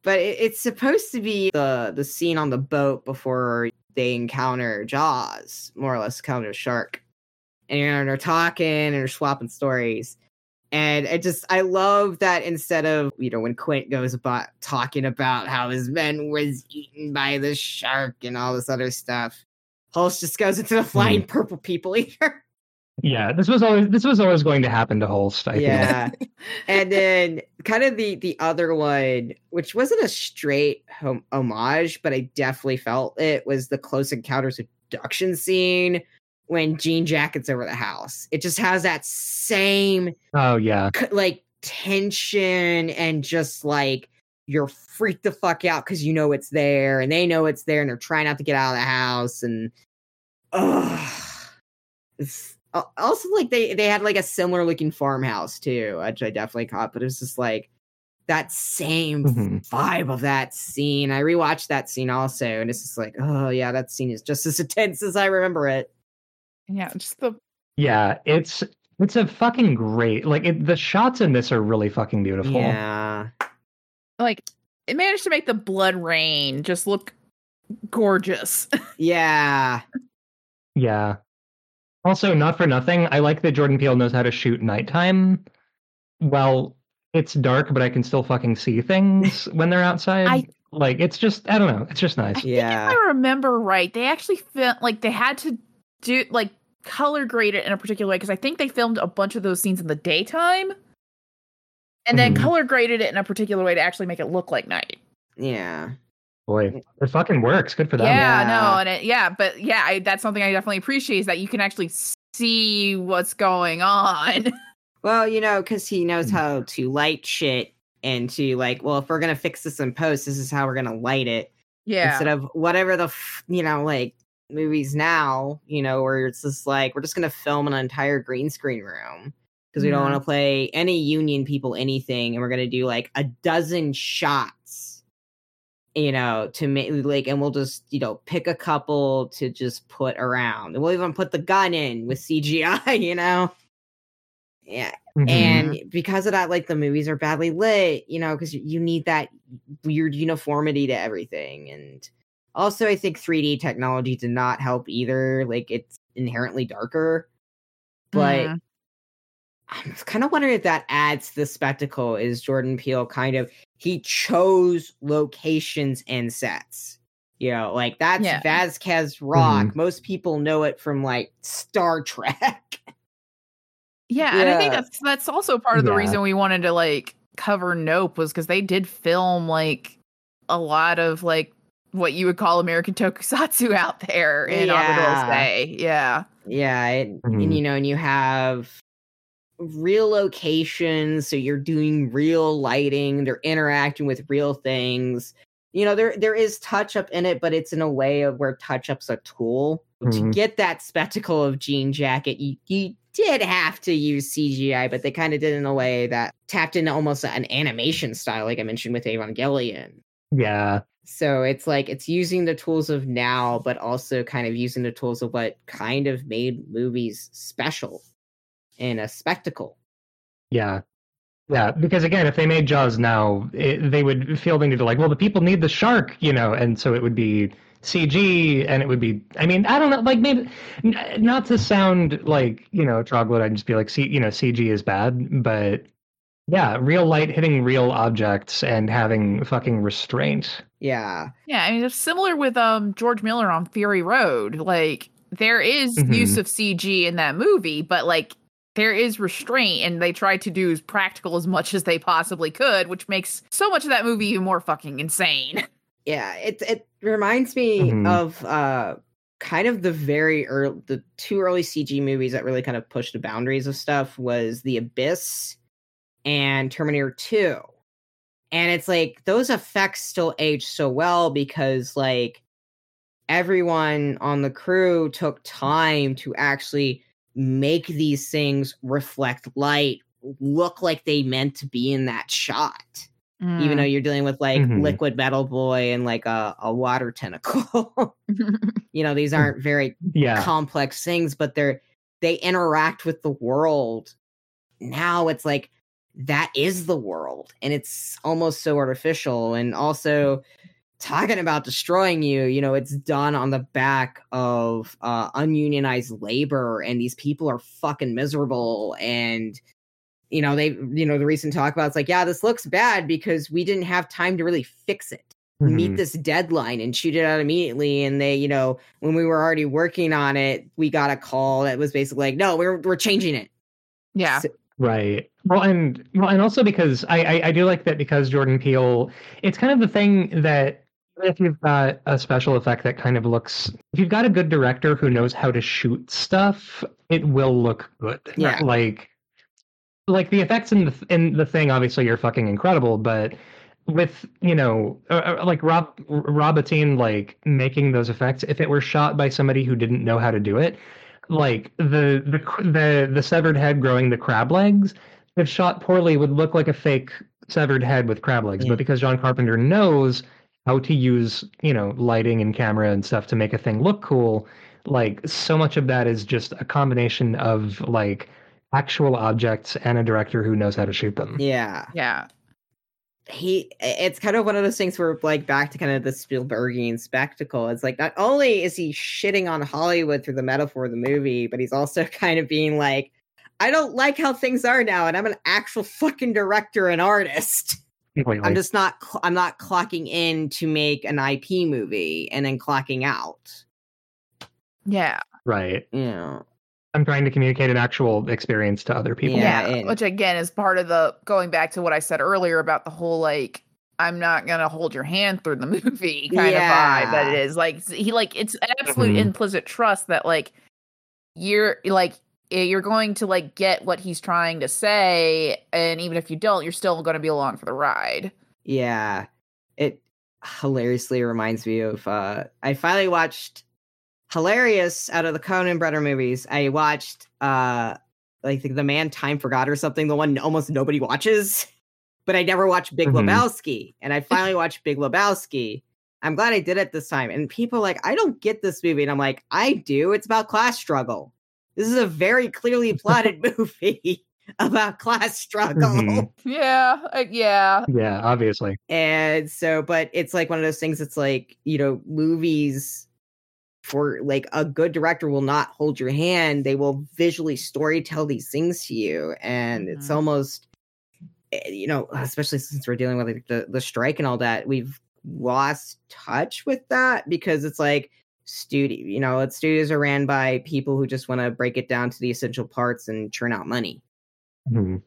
But it, it's supposed to be the the scene on the boat before they encounter Jaws, more or less encounter a shark. And they're talking and they're swapping stories. And I just I love that instead of you know when Quint goes about talking about how his men was eaten by the shark and all this other stuff, Holst just goes into the flying hmm. purple people *laughs* eater.
Yeah, this was always this was always going to happen to Holst. I
yeah *laughs* and then kind of the the other one which wasn't a straight hom- homage but i definitely felt it was the close encounters abduction scene when jean jackets over the house it just has that same
Oh yeah.
c- like tension and just like you're freaked the fuck out because you know it's there and they know it's there and they're trying not to get out of the house and ugh. It's, al- also like they they had like a similar looking farmhouse too which i definitely caught but it was just like that same
Mhm.
vibe of that scene i rewatched that scene also and it's just like oh yeah that scene is just as *laughs* intense as i remember it
yeah, just the
Yeah, it's it's a fucking great like it, the shots in this are really fucking beautiful.
yeah
like it managed to make the blood rain just look gorgeous. *laughs*
yeah
Yeah. Also, not for nothing, I like that Jordan Peele knows how to shoot nighttime. Well, it's dark, but I can still fucking see things *laughs* when they're outside.
I-
like it's just I don't know, it's just nice.
yeah
if I remember right, they actually felt like they had to do like color grade it in a particular way because I think they filmed a bunch of those scenes in the daytime and then
Mhm.
color graded it in a particular way to actually make it look like night.
yeah
Boy, it fucking works. Good for them.
Yeah,
Yeah.
no, and it, yeah, but yeah, I, that's something I definitely appreciate is that you can actually see what's going on. *laughs*
Well, you know, because he knows how to light shit and to like, well, if we're gonna fix this in post, this is how we're gonna light it
yeah,
instead of whatever the f- you know like movies now, you know, where it's just like we're just gonna film an entire green screen room because we don't want to play any union people anything, and we're gonna do like a dozen shots, you know, to make like, and we'll just you know pick a couple to just put around, and we'll even put the gun in with CGI, *laughs* you know. Yeah,
Mhm.
and because of that like the movies are badly lit you know because you need that weird uniformity to everything and also i think 3d technology did not help either like it's inherently darker but
Mhm.
i'm kind of wondering if that adds to the spectacle is jordan peele kind of he chose locations and sets you know like that's
Yeah.
vasquez rock most people know it from like star *laughs* trek
Yeah, and I think that's that's also part of the
Yeah.
reason we wanted to like cover Nope was because they did film like a lot of like what you would call American Tokusatsu *laughs* out there in
Yeah.
Agua Dulce. Yeah.
Yeah, and,
Mhm.
and you know, and you have real locations, so you're doing real lighting, they're interacting with real things. You know, there there is touch up in it, but it's in a way of where touch up's a tool. To
Mhm.
get that spectacle of Jean Jacket, you, you did have to use CGI, but they kind of did it in a way that tapped into almost an animation style, like I mentioned with Evangelion.
Yeah.
So it's like it's using the tools of now, but also kind of using the tools of what kind of made movies special and a spectacle.
Yeah. Yeah, because again, if they made Jaws now, it, they would feel the need to like, well, the people need the shark, you know, and so it would be CG, and it would be. I mean, I don't know, like maybe n- not to sound like you know troglodyte and just be like, C, you know, CG is bad, but yeah, real light hitting real objects and having fucking restraint.
Yeah.
Yeah. I mean it's similar with um George Miller on Fury Road. Like there is
Mhm.
use of CG in that movie, but like there is restraint and they tried to do as practical as much as they possibly could, which makes so much of that movie even more fucking insane. *laughs*
Yeah. It it reminds me
Mhm.
of uh kind of the very early, the two early CG movies that really kind of pushed the boundaries of stuff was The Abyss and Terminator 2. And it's like those effects still age so well because like everyone on the crew took time to actually make these things reflect light, look like they meant to be in that shot even though you're dealing with like
Mhm.
liquid metal boy and like a, a water tentacle *laughs* *laughs* you know these aren't very
Yeah.
complex things but they're they interact with the world now it's like that is the world and it's almost so artificial and also talking about destroying you you know it's done on the back of uh ununionized labor and these people are fucking miserable and you know they you know the recent talk about it's like yeah this looks bad because we didn't have time to really fix it meet
Mhm.
this deadline and shoot it out immediately and they you know when we were already working on it we got a call that was basically like no we're we're changing it
yeah.
So-
Right. Well, and well, and also because I, I I do like that because Jordan Peele, it's kind of the thing that if you've got a special effect that kind of looks, if you've got a good director who knows how to shoot stuff, it will look good.
Yeah.
Like, like the effects in the in the thing obviously you're fucking incredible, but with you know uh, uh, like Rob Robatine like making those effects, if it were shot by somebody who didn't know how to do it, like the the the the severed head growing the crab legs, if shot poorly, would look like a fake severed head with crab legs.
Yeah.
But because John Carpenter knows how to use you know lighting and camera and stuff to make a thing look cool, like so much of that is just a combination of like actual objects and a director who knows how to shoot them.
yeah
Yeah.
He it's kind of one of those things where like back to kind of the Spielbergian spectacle. It's like not only is he shitting on Hollywood through the metaphor of the movie, but he's also *laughs* kind of being like, I don't like how things are now, and I'm an actual fucking director and artist.
Completely.
I'm just not cl- I'm not clocking in to make an IP movie and then clocking out.
Yeah.
right.
You know.
I'm trying to communicate an actual experience to other people.
Yeah,
Yeah.
and-
Which again is part of the going back to what I said earlier about the whole like I'm not gonna hold your hand through the *laughs* movie kind of vibe that it is. Like he like it's an absolute
Mhm.
implicit trust that like you're like eh, you're going to like get what he's trying to say, and even if you don't, you're still going to be along for the ride.
Yeah. It hilariously reminds me of uh I finally watched hilarious out of the Coen Brother movies. I watched uh like the, the Man Time Forgot or something, the one almost nobody watches. *laughs* But I never watched Big
Mhm.
Lebowski. And I finally watched Big Lebowski. I'm glad I did it this time. And people are like, I don't get this movie. And I'm like, I do. It's about class struggle. This is a very clearly *laughs* plotted movie *laughs* about class struggle.
Mhm.
Yeah, uh, yeah,
Yeah, obviously.
And so, but it's like one of those things. It's like you know, movies for like a good director will not hold your hand. They will visually story tell these things to you, and it's
Mhm.
almost eh, you know, especially since we're dealing with like, the the strike and all that, we've lost touch with that because it's like studio. You know, it's studios are ran by people who just want to break it down to the essential parts and churn out money.
Mhm.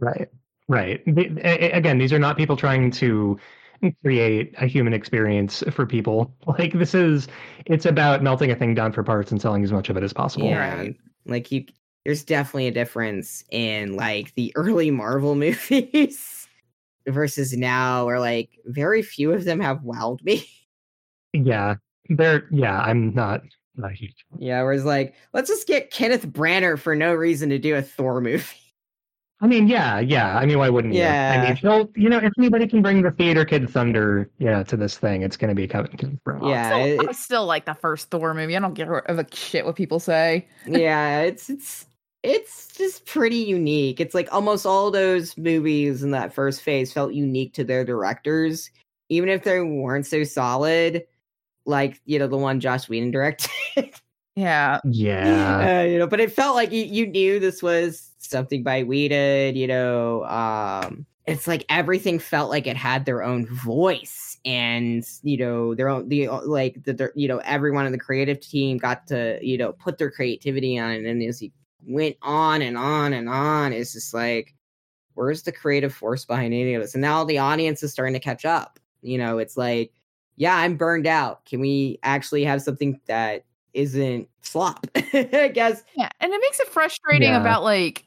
Right. Right. The- a- a- again, these are not people trying to create a human experience for people. *laughs* Like this is, it's about melting a thing down for parts and selling as much of it as possible.
Yeah,
Right.
like you, there's definitely a difference in like the *laughs* early Marvel *laughs* movies versus now, where like very few of them have wowed me.
Yeah. They're, yeah, I'm not, not huge.
yeah, whereas like let's just get Kenneth Branagh for no reason to do a Thor movie.
I mean, yeah, yeah. I mean, why wouldn't you? I
Yeah.
mean, well, you know, if anybody can bring the theater kid thunder, yeah, to this thing, it's going to be Kevin Kingsprom.
Yeah,
Still-
it-
I still like the first Thor movie. I don't give a a shit what people say. *laughs*
yeah, it's it's it's just pretty unique. It's like almost all those movies in that first phase felt unique to their directors, even if they weren't so solid. Like you know the one Joss Whedon directed. *laughs*
Yeah,
Yeah.
uh, you know, but it felt like you, you knew this was something by Whedon, you know, um, it's like everything felt like it had their own voice and, you know, their own, the, like, the, the, you know, everyone in the creative team got to, you know, put their creativity on it. And as he went on and on and on, it's just like, where's the creative force behind any of this? And now the audience is starting to catch up. You know, it's like, yeah, I'm burned out. Can we actually have something that isn't slop. *laughs* I guess.
Yeah, and it makes it frustrating
Yeah.
about like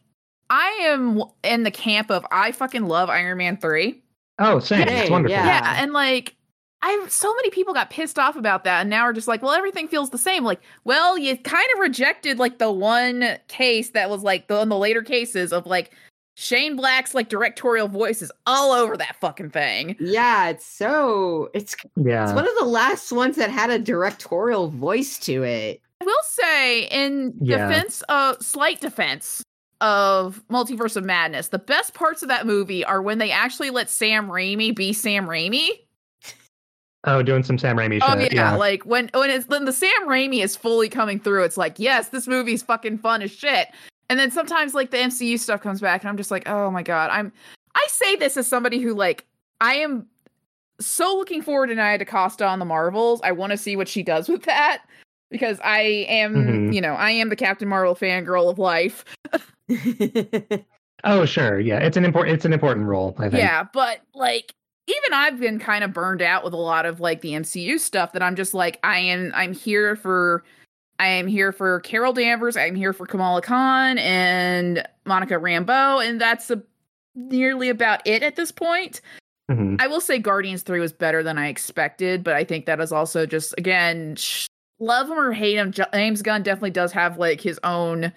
I am in the camp of I fucking love Iron Man 3.
Oh, same.
Same,
It's wonderful.
yeah.
Yeah, and like I so many people got pissed off about that and now are just like, well, everything feels the same. Like, well, you kind of rejected like the one case that was like the in the later cases of like Shane Black's like directorial voices all over that fucking thing.
Yeah, it's so it's
Yeah.
it's one of the last ones that had a directorial voice to it.
I will say, in
Yeah.
defense, uh, slight defense of Multiverse of Madness, the best parts of that movie are when they actually let Sam Raimi be Sam Raimi.
Oh, doing some Sam Raimi
Oh
shit.
yeah, like when when it's when the Sam Raimi is fully coming through, it's like, yes, this movie's fucking fun as shit. And then sometimes like the MCU stuff comes back, and I'm just like, oh my god, I'm. I say this as somebody who like I am so looking forward to Nia DaCosta on the Marvels. I want to see what she does with that because I am,
Mhm.
you know, I am the Captain Marvel fangirl of life. *laughs* *laughs*
Oh, sure. Yeah, it's an important. It's an important role. I think.
Yeah, but like even I've been kind of burned out with a lot of like the MCU stuff that I'm just like I am I'm here for I am here for Carol Danvers, I'm here for Kamala Khan and Monica Rambeau and that's a, nearly about it at this point.
Mhm.
I will say Guardians 3 was better than I expected, but I think that is also just again sh- love him or hate him, James Gunn definitely does have like his own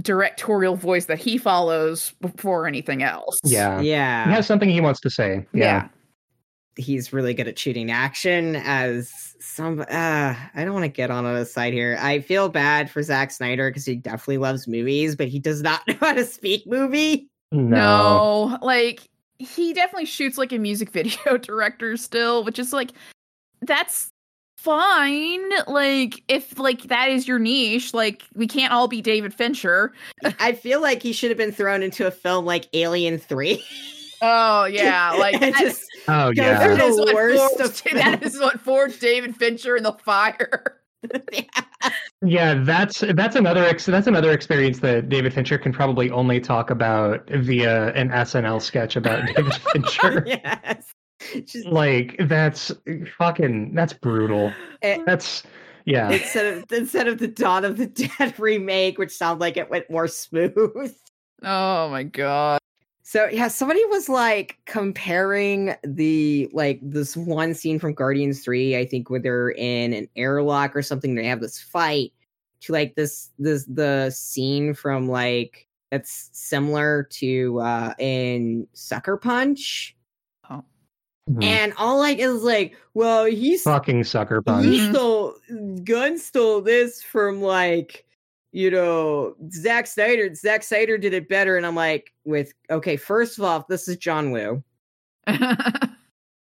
directorial voice that he follows before anything else.
Yeah.
yeah.
He has something he wants to say. Yeah.
he's really good at shooting action as some uh I don't want to get on on his side here. I feel bad for Zack Snyder because he definitely loves movies, but he does not *laughs* know how to speak movie.
No.
No, like he definitely shoots like a music *laughs* video director still, which is like that's fine. Like if like that is your niche, like we can't all be David Fincher.
I feel like he should have been thrown into a film like Alien 3.
Oh yeah, *laughs* like that,
just
Oh yeah.
through
that is
the
what
worst
forged,
of
that is what forged *laughs* David Fincher in the fire. *laughs*
Yeah, that's that's another ex- that's another experience that David Fincher can probably only talk about via an SNL sketch about David Fincher.
yes. *laughs* Just,
like that's fucking that's brutal.
eh,
That's yeah.
instead of instead of the Dawn of the *laughs* Dead remake, which sounded like it went more smooth. *laughs*
Oh my god.
So yeah, somebody was like comparing the like this one scene from Guardians 3, I think where they're in an airlock or something, they have this fight to like this this the scene from like that's similar to uh in Sucker Punch.
Mhm.
And all like is like, well, he's
fucking sucker punch.
he
Mhm.
stole Gunn stole this from like you know Zack Snyder. Zack Snyder did it better, and I'm like, with okay, first of all, this is John Woo.
Mhm.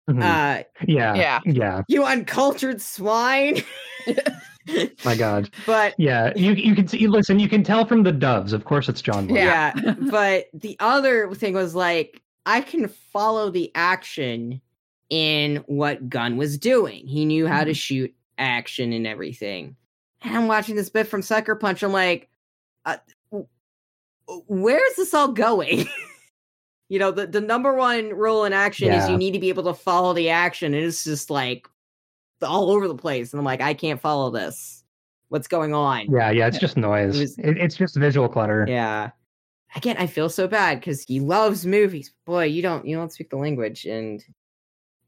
Uh,
yeah.
yeah.
Yeah.
you uncultured swine. *laughs*
My God.
but
Yeah. You you can see listen, you can tell from the doves. Of course it's John Woo.
Yeah.
yeah, *laughs* but the other thing was like, I can follow the action in what Gunn was doing. He knew how to shoot action and everything. And I'm watching this bit from Sucker Punch. I'm like, uh, where is this all going? *laughs* you know, the, the number one rule in action is you need to be able to follow the action. And it's just like all over the place. And I'm like, I can't follow this. What's going on?
Yeah, yeah, it's just *laughs* noise.
It was-
It, it's just visual clutter.
Yeah. Again, I feel so bad because he loves movies. Boy, you don't you don't speak the language, and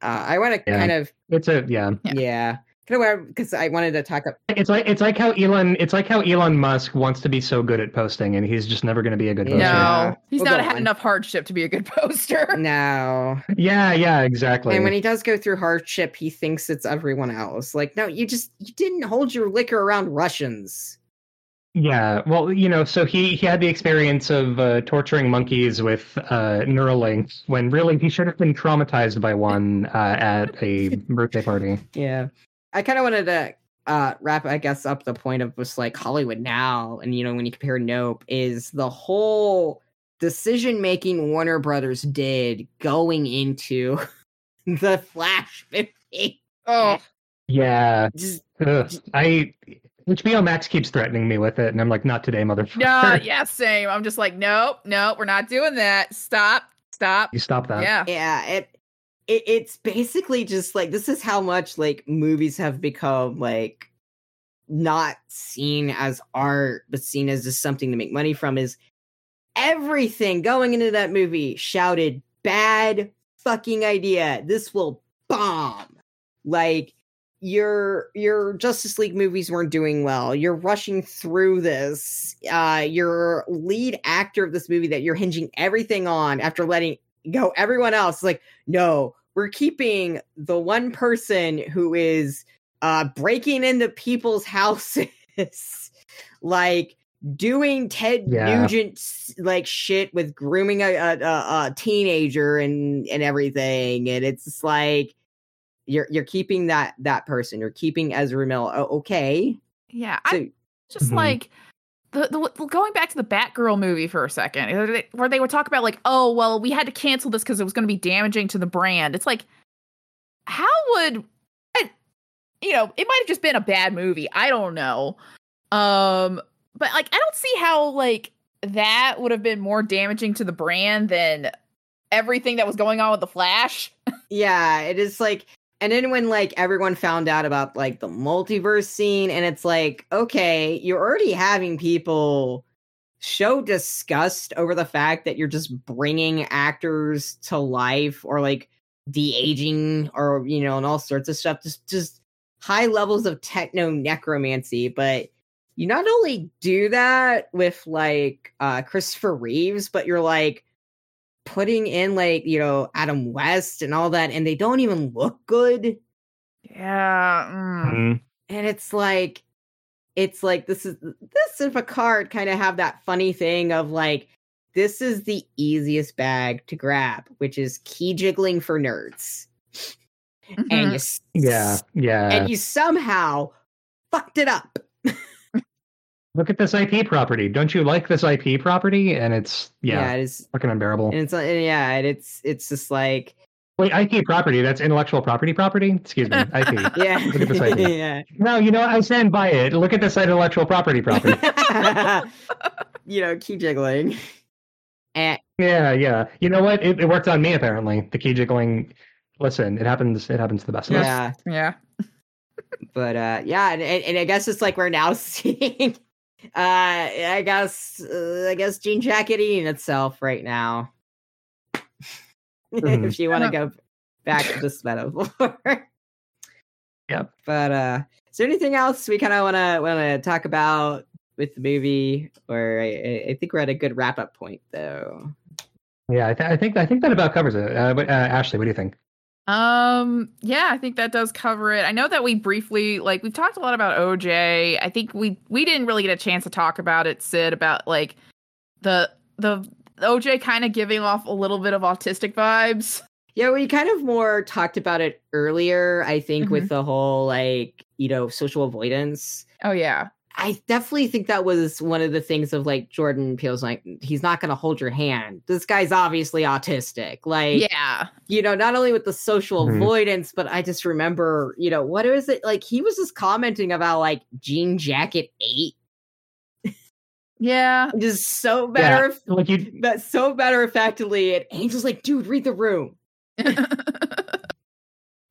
uh, I want to
Yeah.
kind of
It's a yeah.
Yeah.
yeah, kind of because I wanted to talk. Up,
It's like it's like how Elon it's like how Elon Musk wants to be so good at posting and he's just never going to be a good poster.
No, he's
We'll
not had
on.
enough hardship to be a good poster. *laughs*
no,
Yeah, yeah, exactly.
and when he does go through hardship, he thinks it's everyone else. Like, no, you just you didn't hold your liquor around Russians.
Yeah, well, you know, so he he had the experience of uh, torturing monkeys with uh, Neuralink when really he should have been traumatized by one uh, at a birthday party.
Yeah, I kind of wanted to uh wrap, I guess, up the point of just like Hollywood now, and you know when you compare Nope, is the whole decision making Warner Brothers did going into *laughs* the Flash movie.
Oh,
Yeah,
Just
Ugh, I HBO Max keeps threatening me with it, and I'm like, not today, motherfucker. *laughs*
no, *laughs* yeah, same. I'm just like, nope, nope, we're not doing that. Stop, stop.
You stop that.
Yeah.
yeah, it, it it's basically just like this is how much like movies have become like not seen as art, but seen as just something to make money from is everything going into that movie shouted bad fucking idea. This will bomb. Like your your Justice League movies weren't doing well. You're rushing through this. Uh your lead actor of this movie that you're hinging everything on after letting go everyone else is like, no, we're keeping the one person who is uh breaking into people's *laughs* houses like doing ted
Yeah.
nugent like shit with grooming a, a, a, teenager and and everything and it's like you're you're keeping that that person you're keeping ezra miller oh, okay
Yeah,
so
I just
Mhm.
like the, the going back to the Batgirl movie for a second, where they- where they would talk about like, oh well, we had to cancel this because it was going to be damaging to the brand. It's like, how would, I, you know, it might have just been a bad movie. I don't know, um, but like, I don't see how like that would have been more damaging to the brand than everything that was going on with the Flash. *laughs*
yeah it is like and then when like everyone found out about like the multiverse scene and it's like okay you're already having people show disgust over the fact that you're just bringing actors to life or like de-aging or you know and all sorts of stuff. Just just high levels of techno necromancy. But you not only do that with like uh christopher reeves but you're like putting in like you know adam west and all that and they don't even look good
Yeah. mm.
Mhm.
and it's like it's like this is this and Picard kind of have that funny thing of like this is the easiest bag to grab, which is key jiggling for nerds. And
Mhm.
you
Yeah, yeah.
and you somehow fucked it up. *laughs*
Look at this IP property. Don't you like this IP property? And it's yeah,
it is
fucking unbearable.
and it's and yeah, and it's it's just like
Wait, IP property? That's intellectual property property. Excuse me, *laughs* IP.
yeah.
Look at this idea. *laughs*
yeah.
No, you know what? I stand by it. Look at this intellectual property property. *laughs*
you know, key jiggling. And
yeah, yeah. You know what? It, it worked on me apparently. The key jiggling. Listen, it happens. It happens to the best of us.
yeah,
Yeah.
but uh yeah and, and, and i guess it's like we're now seeing uh i guess uh, i guess jean jacket eating itself right now *laughs*
Mhm.
if you want to go back to this metaphor *laughs*
Yep.
but uh is there anything else we kind of want to want to talk about with the movie or I, I- think we're at a good wrap up point though
Yeah, I, th- I think I think that about covers it. Uh, but, uh, Ashley, what do you think?
Um, yeah, I think that does cover it. I know that we briefly like we've talked a lot about OJ. I think we we didn't really get a chance to talk about it, Sid, about like the the OJ kind of giving off a little bit of autistic vibes.
Yeah, we kind of more talked about it earlier, I think, with the whole like, you know, social avoidance.
Oh yeah.
I definitely think that was one of the things of like Jordan Peele's like, he's not going to hold your hand. This guy's obviously autistic. Like,
Yeah.
you know, not only with the social
Mhm.
avoidance, but I just remember, you know, what is it? Like, he was just commenting about like Jean Jacket 8.
Yeah.
Just so matter of
Like you,
that so matter of factly. And Angel's like, dude, read the room. *laughs*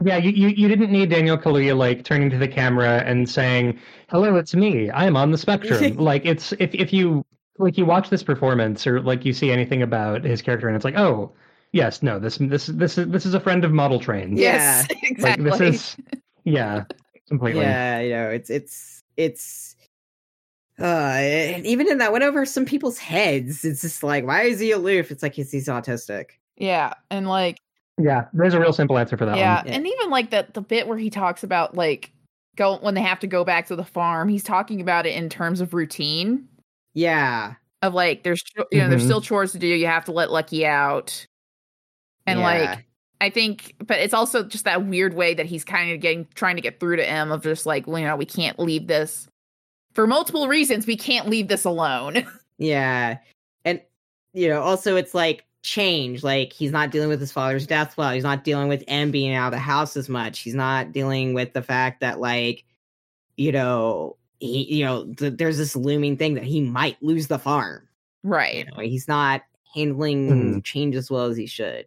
yeah, you, you, you didn't need Daniel Kaluuya like turning to the camera and saying, "Hello, it's me. I'm on the spectrum." *laughs* like it's if if you like you watch this performance or like you see anything about his character and it's like, "Oh, yes, no, this this this is this is a friend of model train."
Yeah.
Yes, *laughs* exactly.
Like this is yeah, completely.
Yeah, you know, it's it's it's uh and even in that went over some people's heads. It's just like, why is he aloof? It's like he's he's autistic.
yeah, and like
Yeah, there's a real simple answer for that
yeah,
one.
and even like the the bit where he talks about like go when they have to go back to the farm, he's talking about it in terms of routine.
Yeah.
of like there's you know there's
Mhm.
still chores to do you have to let lucky out and
Yeah.
like i think but it's also just that weird way that he's kind of getting trying to get through to him of just like well, you know we can't leave this for multiple reasons we can't leave this alone *laughs*
Yeah. And you know, also it's like change. Like he's not dealing with his father's death well. He's not dealing with Em being out of the house as much. He's not dealing with the fact that like, you know, he you know, th- there's this looming thing that he might lose the farm. You
right
know, he's not handling
Mhm.
change as well as he should.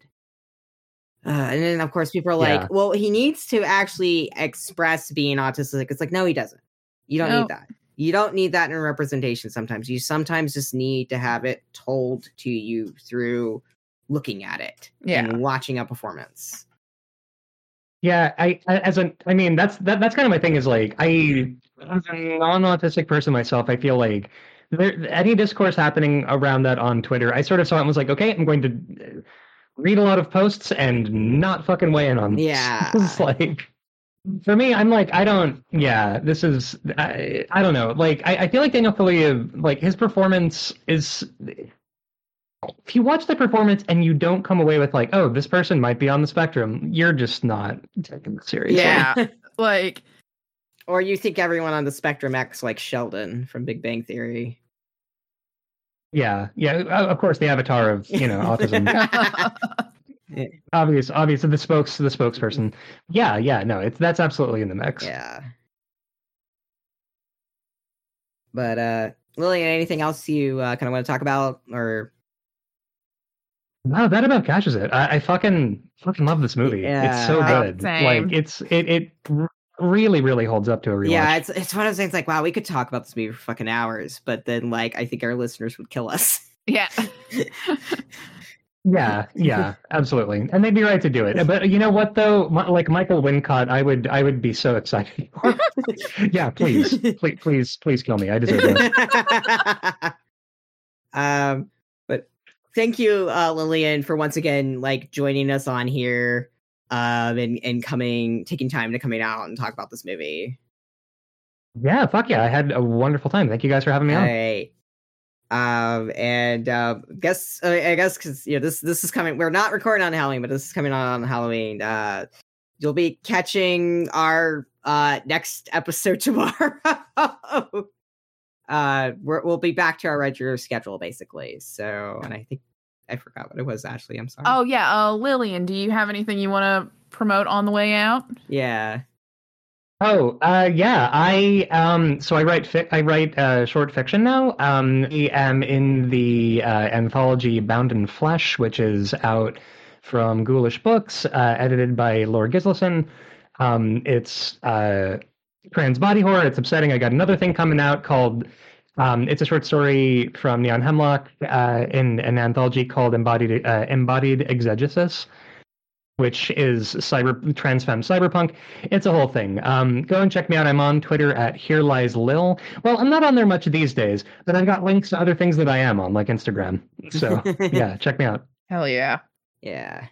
Uh, and then of course people are like,
Yeah.
well, he needs to actually express being autistic. It's like, no, he doesn't. You don't
No.
need that. You don't need that in representation sometimes. You sometimes just need to have it told to you through looking at it
Yeah.
and watching a performance.
Yeah, I as an I mean that's that, that's kind of my thing is like I as a non-autistic person myself, I feel like there any discourse happening around that on Twitter, I sort of saw it and was like, okay, I'm going to uh, read a lot of posts and not fucking weigh in on. this.
Yeah. *laughs*
it's like for me, I'm like I don't. Yeah, this is I, I don't know. Like I, I feel like Daniel Kaluuya, like his performance is. If you watch the performance and you don't come away with like, oh, this person might be on the spectrum, you're just not taking it seriously.
Yeah. *laughs* like
Or you think everyone on the spectrum acts like Sheldon from Big Bang Theory.
Yeah, yeah. Of course, the avatar of you know autism. *laughs* obvious, obvious. The spokes, the spokesperson. Yeah, yeah. No, it's that's absolutely in the mix.
Yeah. But uh Lillian, anything else you uh, kind of want to talk about or
No, that about catches it. I, I fucking fucking love this movie.
Yeah.
It's so good.
same.
Like it's it it really really holds up to a rewatch.
Yeah, it's it's one of those things like wow, we could talk about this movie for fucking hours, but then like I think our listeners would kill us.
yeah. *laughs* *laughs*
yeah, *laughs* yeah, absolutely. And they'd be right to do it. But you know what though? Mi- Like Michael Wincott, I would I would be so *laughs* excited. *laughs* yeah, please, please, please, please kill me. I deserve it.
um but thank you uh Lillian for once again like joining us on here um and and coming taking time to coming out and talk about this movie.
Yeah, fuck yeah. I had a wonderful time. Thank you guys for having me
All
on.
Um, and uh, guess uh, I guess because you know this this is coming. We're not recording on Halloween, but this is coming on on Halloween. Uh, you'll be catching our uh next episode *laughs* tomorrow. uh, we're, we'll be back to our regular schedule basically. So, and I think I forgot what it was. Ashley, I'm sorry.
Oh yeah, uh Lillian, do you have anything you want to promote on the way out?
yeah.
Oh, uh, yeah. I um, so I write fic- I write uh, short fiction now. Um, I am in the uh, anthology Bound in Flesh, which is out from Ghoulish Books, uh, edited by Lor Gislason. Um, it's uh, trans body horror. It's upsetting. I got another thing coming out called. Um, it's a short story from Neon Hemlock uh, in an anthology called Embodied Embodied Exegesis which is cyber trans femme cyberpunk. It's a whole thing. Um, go and check me out. I'm on Twitter at Here Lies Lil. Well, I'm not on there much these days, but I've got links to other things that I am on, like Instagram. So *laughs* yeah, check me out.
Hell yeah.
Yeah.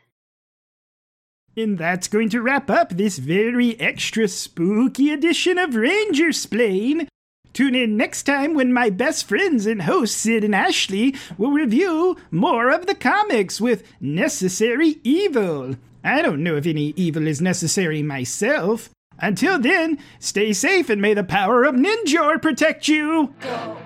And that's going to wrap up this very extra spooky edition of Rangersplain. Tune in next time when my best friends and hosts Sid and Ashley will review more of the comics with Necessary Evil. I don't know if any evil is necessary myself. Until then, stay safe and may the power of Ninjor protect you!
Go,